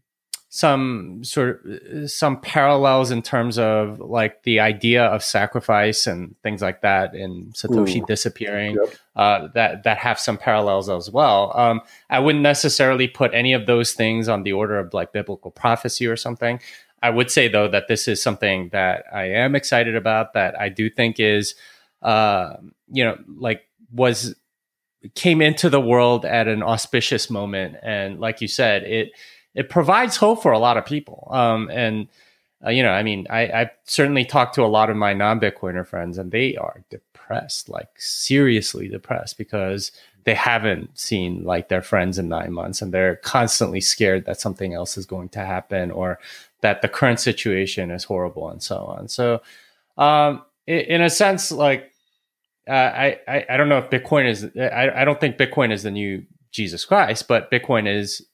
[SPEAKER 1] some sort of some parallels in terms of like the idea of sacrifice and things like that and Satoshi Ooh. disappearing yep. uh, that that have some parallels as well. Um, I wouldn't necessarily put any of those things on the order of like biblical prophecy or something. I would say though that this is something that I am excited about that I do think is uh, you know like was came into the world at an auspicious moment, and like you said, it it provides hope for a lot of people. Um, and uh, you know, I mean, I, I certainly talked to a lot of my non-Bitcoiner friends, and they are depressed, like seriously depressed, because they haven't seen like their friends in nine months, and they're constantly scared that something else is going to happen, or that the current situation is horrible, and so on. So, um, in a sense, like uh, I, I, I don't know if Bitcoin is. I, I don't think Bitcoin is the new Jesus Christ, but Bitcoin is,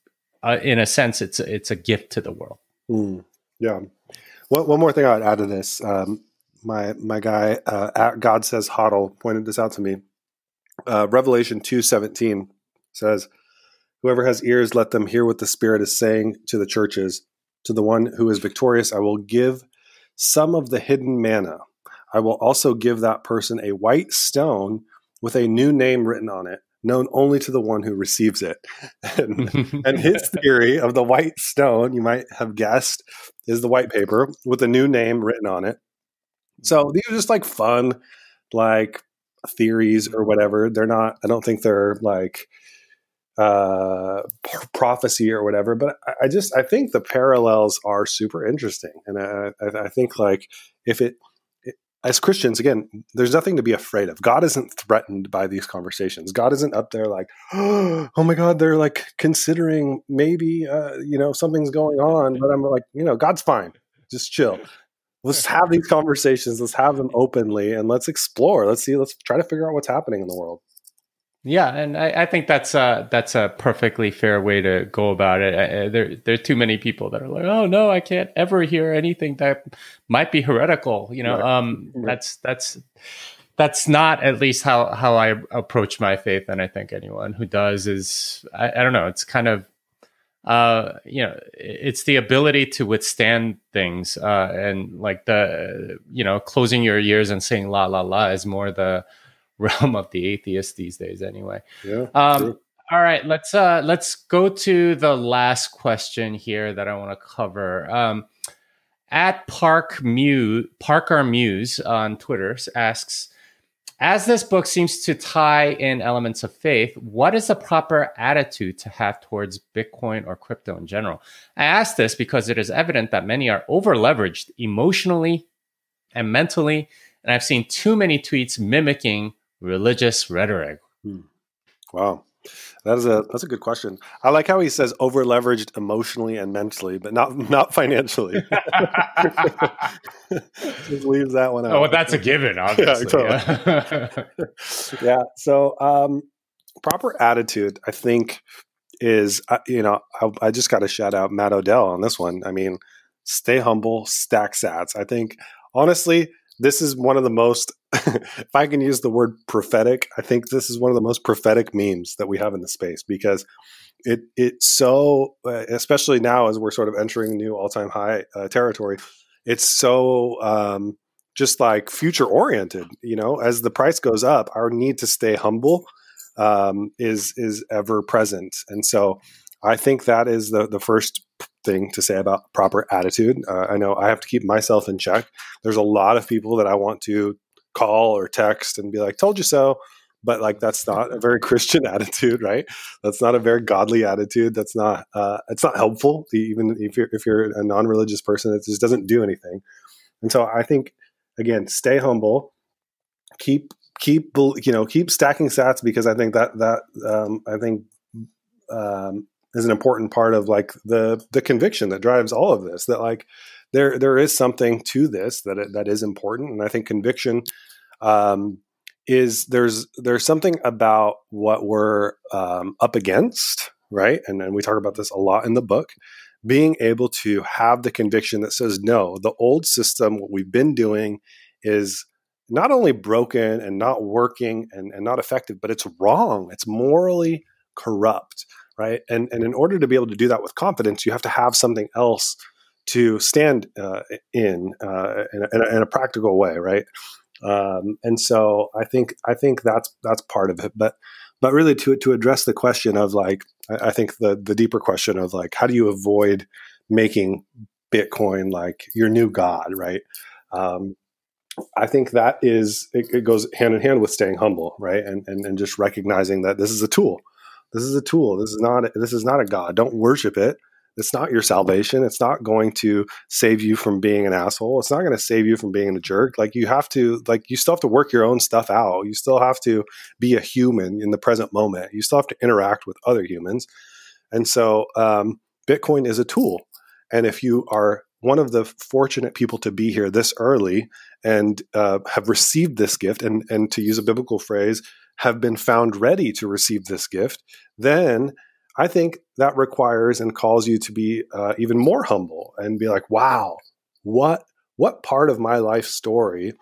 [SPEAKER 1] uh, in a sense, it's it's a gift to the world.
[SPEAKER 2] Mm, yeah. One, one more thing I'd add to this. Um, my my guy uh, God says Hodl pointed this out to me. Uh, Revelation two seventeen says, "Whoever has ears, let them hear what the Spirit is saying to the churches. To the one who is victorious, I will give some of the hidden manna." I will also give that person a white stone with a new name written on it, known only to the one who receives it. and, and, his theory of the white stone, you might have guessed, is the white paper with a new name written on it. So these are just like fun, like theories or whatever. They're not, I don't think they're like uh, prophecy or whatever. But I, I, just, I think the parallels are super interesting. And I, I, I think like if it, as Christians, again, there's nothing to be afraid of. God isn't threatened by these conversations. God isn't up there like, oh my God, they're like considering maybe, uh, you know, something's going on. But I'm like, you know, God's fine. Just chill. Let's have these conversations. Let's have them openly and let's explore. Let's see. Let's try to figure out what's happening in the world.
[SPEAKER 1] Yeah, and I, I, think that's a that's a perfectly fair way to go about it. I, there there are too many people that are like, oh no, I can't ever hear anything that might be heretical. You know, right. um, right. that's that's that's not at least how how I approach my faith, and I think anyone who does is I, I don't know. It's kind of uh, you know, it's the ability to withstand things, uh, and like the you know closing your ears and saying la la la is more the realm of the atheist these days anyway.
[SPEAKER 2] Yeah
[SPEAKER 1] um, all right let's uh let's go to the last question here that i want to cover. Um at park muse parker muse on twitter asks as this book seems to tie in elements of faith, what is the proper attitude to have towards Bitcoin or crypto in general? I ask this because it is evident that many are over leveraged emotionally and mentally, and I've seen too many tweets mimicking religious rhetoric? Hmm.
[SPEAKER 2] Wow. That is a that's a good question. I like how he says over leveraged emotionally and mentally, but not not financially. Just leaves that one out.
[SPEAKER 1] Oh, well, that's a given, obviously.
[SPEAKER 2] Yeah. Totally. yeah. So, um, proper attitude, I think, is uh, you know I, I just got to shout out Matt Odell on this one. I mean, stay humble, stack sats. I think honestly, this is one of the most if i can use the word prophetic i think this is one of the most prophetic memes that we have in the space because it it's so uh, especially now as we're sort of entering new all-time high uh, territory it's so um, just like future oriented. You know, as the price goes up, our need to stay humble um, is is ever present, and so I think that is the the first thing to say about proper attitude. Uh, I know I have to keep myself in check. There's a lot of people that I want to call or text and be like, "Told you so." But like that's not a very Christian attitude, right? That's not a very godly attitude. That's not uh, it's not helpful. Even if you're if you're a non-religious person, it just doesn't do anything. And so I think again, stay humble, keep keep you know keep stacking sats because I think that that um, I think um, is an important part of like the the conviction that drives all of this. That like there there is something to this that that is important, and I think conviction um, is there's there's something about what we're um, up against, right? And and we talk about this a lot in the book being able to have the conviction that says, no, the old system, what we've been doing is not only broken and not working and, and not effective, but it's wrong. It's morally corrupt, right? And, and in order to be able to do that with confidence, you have to have something else to stand uh, in, uh, in, a, in, a, in, a, practical way, right? Um, and so I think I think that's that's part of it. But but really to to address the question of like I, I think the the deeper question of like how do you avoid making Bitcoin like your new god, right? Um, I think that is it, it, goes hand in hand with staying humble, right? And, and and just recognizing that this is a tool. This is a tool. This is not this is not a god. Don't worship it. It's not your salvation. It's not going to save you from being an asshole. It's not going to save you from being a jerk. Like you have to, like you still have to work your own stuff out. You still have to be a human in the present moment. You still have to interact with other humans. And so, um, Bitcoin is a tool. And if you are one of the fortunate people to be here this early and uh, have received this gift, and, and to use a biblical phrase, have been found ready to receive this gift, then I think that requires and calls you to be uh, even more humble and be like, wow, what what part of my life story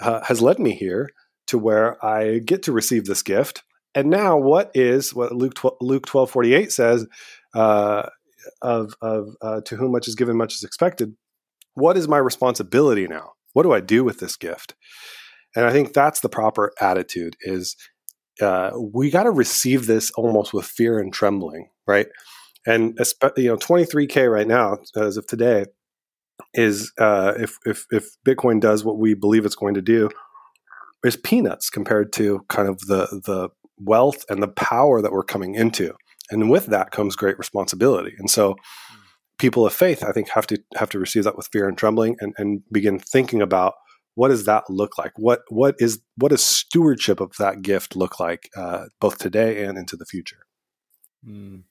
[SPEAKER 2] uh, has led me here to where I get to receive this gift? And now, what is what Luke 12, Luke twelve forty eight says uh, of of uh, to whom much is given, much is expected. What is my responsibility now? What do I do with this gift? And I think that's the proper attitude: is uh, we got to receive this almost with fear and trembling, right? And you know, 23k right now, as of today, is uh, if if if Bitcoin does what we believe it's going to do, is peanuts compared to kind of the the wealth and the power that we're coming into. And with that comes great responsibility. And so people of faith, I think, have to have to receive that with fear and trembling and, and begin thinking about what does that look like? What what is what does stewardship of that gift look like, uh, both today and into the future?
[SPEAKER 1] Mm.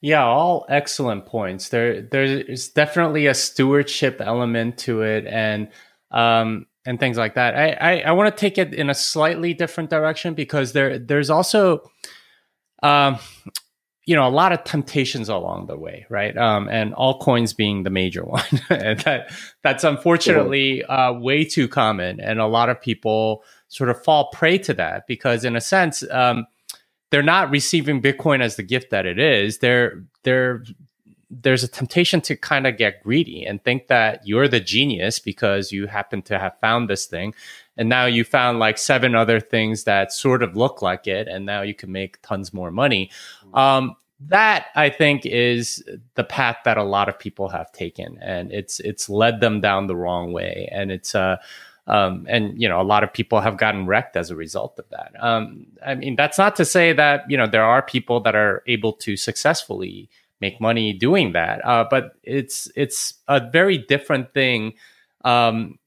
[SPEAKER 1] Yeah, all excellent points. There there's definitely a stewardship element to it, and um, and things like that. I I, I want to take it in a slightly different direction because there there's also um, you know a lot of temptations along the way right? Um, and altcoins being the major one and that that's unfortunately uh, way too common. And a lot of people sort of fall prey to that because in a sense um, they're not receiving bitcoin as the gift that it is. They're they're there's a temptation to kind of get greedy and think that you're the genius because you happen to have found this thing and now you found like seven other things that sort of look like it and now you can make tons more money mm-hmm. um, that i think is the path that a lot of people have taken and it's it's led them down the wrong way and it's uh um, and you know a lot of people have gotten wrecked as a result of that um, i mean that's not to say that you know there are people that are able to successfully make money doing that uh, but it's it's a very different thing um,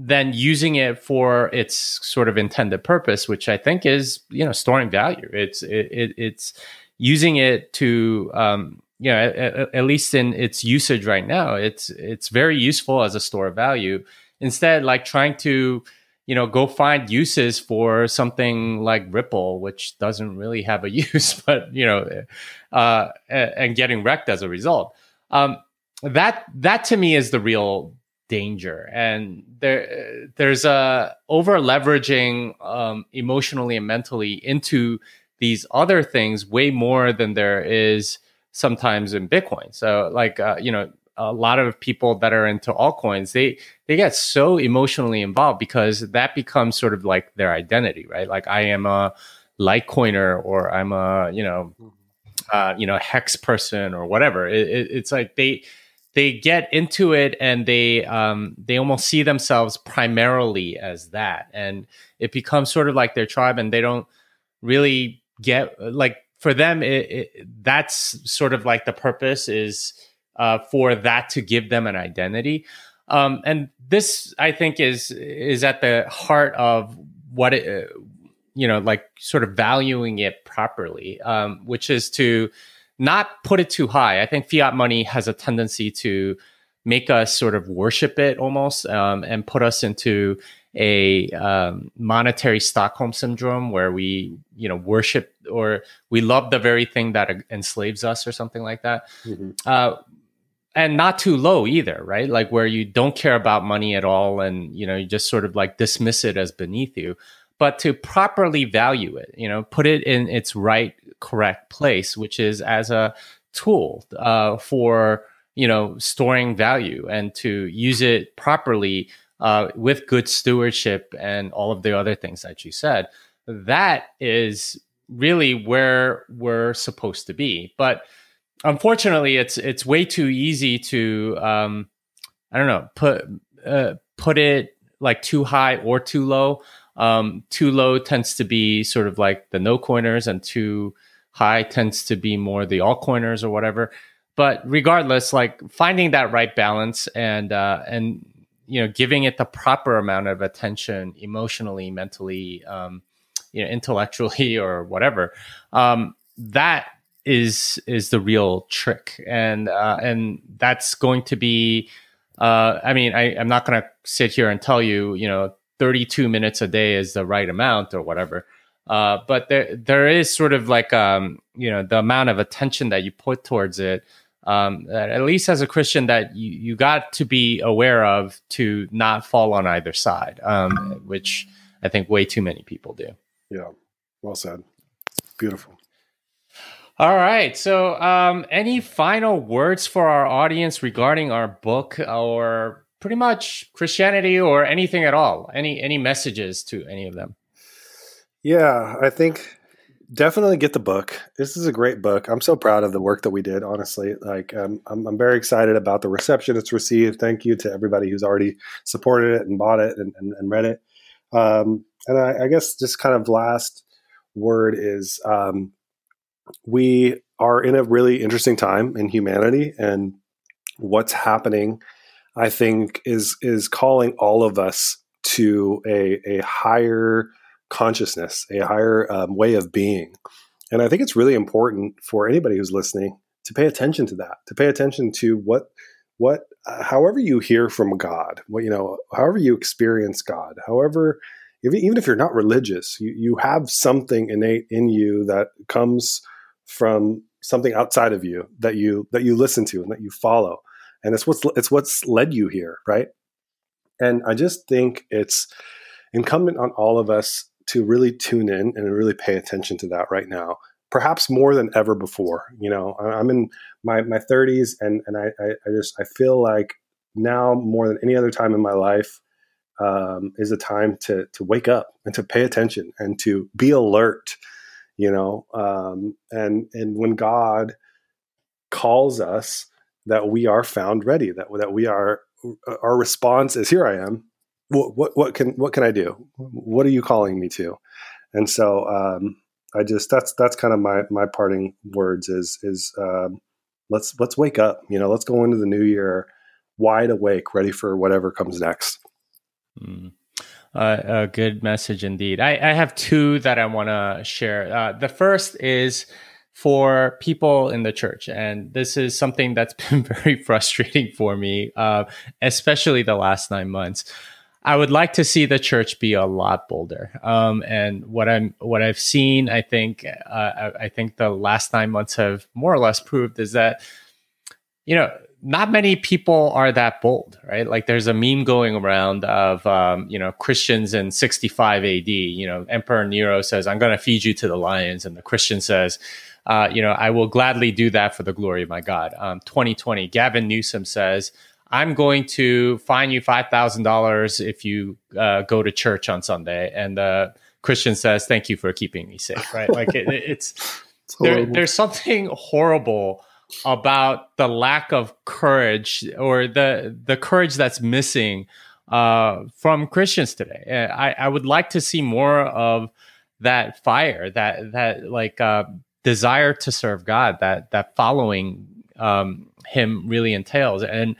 [SPEAKER 1] than using it for its sort of intended purpose, which I think is you know storing value. It's it, it it's using it to um, you know at, at, least in its usage right now, it's it's very useful as a store of value. Instead, like trying to you know go find uses for something like Ripple, which doesn't really have a use, but you know, uh, and getting wrecked as a result. Um, that that to me is the real danger and there there's a over leveraging um, emotionally and mentally into these other things way more than there is sometimes in bitcoin so like uh, you know a lot of people that are into altcoins, they they get so emotionally involved because that becomes sort of like their identity, right? Like I am a Litecoiner or I'm a you know mm-hmm. uh, you know hex person or whatever. It, it, it's like they they get into it and they um, they almost see themselves primarily as that, and it becomes sort of like their tribe, and they don't really get like for them it, it, that's sort of like the purpose is uh, for that to give them an identity. Um, and this i think is is at the heart of what it you know like sort of valuing it properly um, which is to not put it too high i think fiat money has a tendency to make us sort of worship it almost um, and put us into a um, monetary Stockholm syndrome where we, you know, worship or we love the very thing that enslaves us or something like that. Mm-hmm. Uh, and not too low either, right? Like where you don't care about money at all and, you know, you just sort of like dismiss it as beneath you. But to properly value it, you know, put it in its right, correct place, which is as a tool uh, for, you know, storing value and to use it properly uh, with good stewardship and all of the other things that you said. That is really where we're supposed to be. But unfortunately, it's it's way too easy to um, I don't know put uh, put it like too high or too low. Um, too low tends to be sort of like the no coiners, and too high tends to be more the altcoiners or whatever. But regardless, like finding that right balance and uh, and you know giving it the proper amount of attention emotionally mentally um, you know intellectually or whatever um, that is is the real trick and uh, and that's going to be uh, i mean I, i'm not going to sit here and tell you you know 32 minutes a day is the right amount or whatever uh, but there there is sort of like um, you know the amount of attention that you put towards it um, at least as a Christian, that you, you got to be aware of to not fall on either side, um, which I think way too many people do.
[SPEAKER 2] Yeah, well said. Beautiful.
[SPEAKER 1] All right. So, um, any final words for our audience regarding our book, or pretty much Christianity, or anything at all? Any any messages to any of them?
[SPEAKER 2] Yeah, I think definitely get the book. This is a great book. I'm so proud of the work that we did. Honestly, like um, I'm, I'm very excited about the reception it's received. Thank you to everybody who's already supported it and bought it and, and, and read it. Um, and I, I, guess just kind of last word is um, we are in a really interesting time in humanity, and what's happening, I think, is is calling all of us to a a higher consciousness, a higher um, way of being. And I think it's really important for anybody who's listening to pay attention to that, to pay attention to what, what, uh, however you hear from God, what you know, however you experience God, however, if, even if you're not religious, you you have something innate in you that comes from something outside of you that you that you listen to and that you follow, and it's what's it's what's led you here, right? And I just think it's incumbent on all of us to really tune in and really pay attention to that right now, perhaps more than ever before. You know, I'm in my, my 30s and, and I, I, just I feel like now more than any other time in my life um, is a time to to wake up and to pay attention and to be alert. You know, um, and and when God calls us, that we are found ready, that that we are our response is here I am what, what, what can what can I do? What are you calling me to? And so um, I just that's that's kind of my my parting words is is um, let's let's wake up. You know, let's go into the new year wide awake, ready for whatever comes next.
[SPEAKER 1] Mm. Uh, a good message indeed. I, I have two that I want to share. Uh, the first is for people in the church. And this is something that's been very frustrating for me, uh, especially the last nine months. I would like to see the church be a lot bolder. Um, and what I'm what I've seen, I think, uh, I, I, think the last nine months have more or less proved is that, you know, not many people are that bold, right? Like there's a meme going around of um, you know Christians in 65 AD. You know, Emperor Nero says, "I'm going to feed you to the lions," and the Christian says, uh, "You know, I will gladly do that for the glory of my God." Um, 2020, Gavin Newsom says, "I'm going to fine you five thousand dollars if you uh, go to church on Sunday," and the Christian says, "Thank you for keeping me safe." Right? Like it, it's, it's there, there's something horrible about the lack of courage or the the courage that's missing uh, from Christians today. I, I would like to see more of that fire, that that like uh, desire to serve God, that that following um, Him really entails. And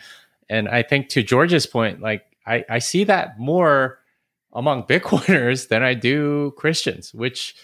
[SPEAKER 1] and I think to George's point, like I, I see that more among Bitcoiners than I do Christians, which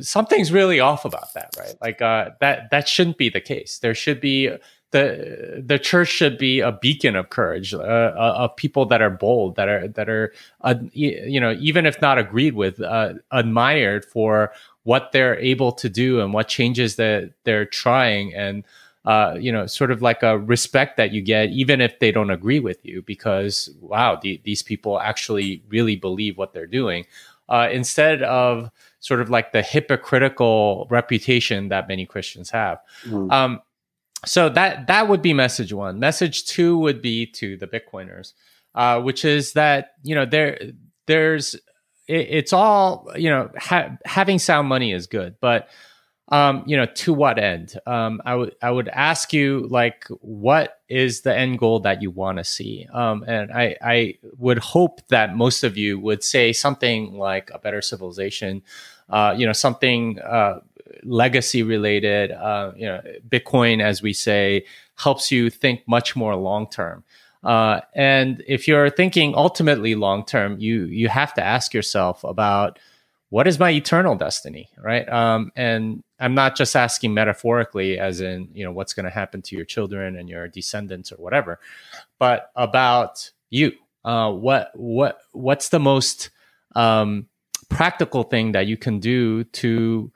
[SPEAKER 1] something's really off about that, right? Like uh, that that shouldn't be the case. There should be the the church should be a beacon of courage, uh, uh of people that are bold, that are that are uh, you know even if not agreed with, uh, admired for what they're able to do and what changes that they're trying and. Uh, you know, sort of like a respect that you get, even if they don't agree with you, because wow, the, these people actually really believe what they're doing. Uh, instead of sort of like the hypocritical reputation that many Christians have. Mm. Um, so that that would be message one. Message two would be to the Bitcoiners, uh, which is that you know there there's it, it's all you know ha- having sound money is good, but um, you know, to what end? Um, I would I would ask you like, what is the end goal that you want to see? Um, and I I would hope that most of you would say something like a better civilization, uh, you know, something uh, legacy related. Uh, you know, Bitcoin, as we say, helps you think much more long term. Uh, and if you're thinking ultimately long term, you you have to ask yourself about what is my eternal destiny, right? Um, and I'm not just asking metaphorically, as in, you know, what's going to happen to your children and your descendants or whatever, but about you. Uh, what what what's the most um, practical thing that you can do to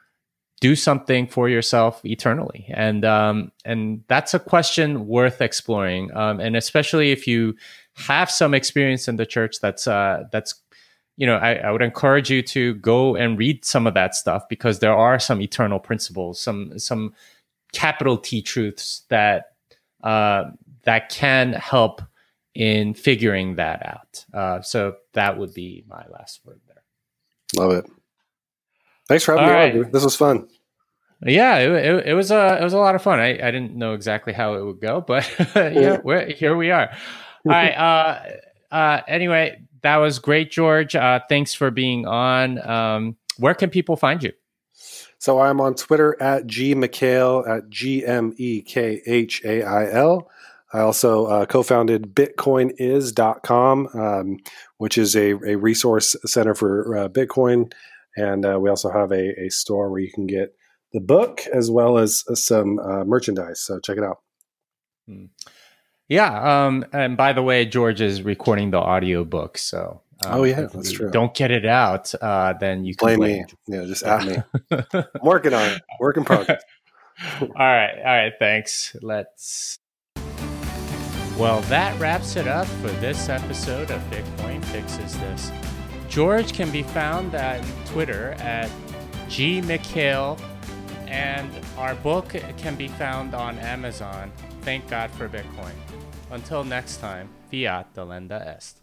[SPEAKER 1] do something for yourself eternally? And um, and that's a question worth exploring, um, and especially if you have some experience in the church that's uh, that's you know, I, I, would encourage you to go and read some of that stuff because there are some eternal principles, some some capital T truths that uh, that can help in figuring that out. Uh, so that would be my last word there.
[SPEAKER 2] Love it. Thanks for having All me right. on. This was fun.
[SPEAKER 1] Yeah, it, it, it, was a it was a lot of fun. I, I didn't know exactly how it would go, but yeah, here we are. All right. Uh, uh, anyway, that was great, George. Uh, thanks for being on. Um, where can people find you?
[SPEAKER 2] So I'm on Twitter at G Mekhail at G M E K H A I L. I also uh, co-founded BitcoinIs.com, um, which is a, a, resource center for uh, Bitcoin, and uh, we also have a, a, store where you can get the book as well as uh, some uh, merchandise. So check it out.
[SPEAKER 1] Hmm. Yeah. Um, and by the way, George is recording the audio book. So,
[SPEAKER 2] um, oh, yeah, that's true.
[SPEAKER 1] Don't get it out, uh, then you
[SPEAKER 2] can blame, blame me. Yeah, just at me. I'm working on it. Work in progress.
[SPEAKER 1] all right. All right. Thanks. Let's. Well, that wraps it up for this episode of Bitcoin Fixes This. George can be found at Twitter at gmekhail, and our book can be found on Amazon. Thank God for Bitcoin. Until next time, fiat delenda est.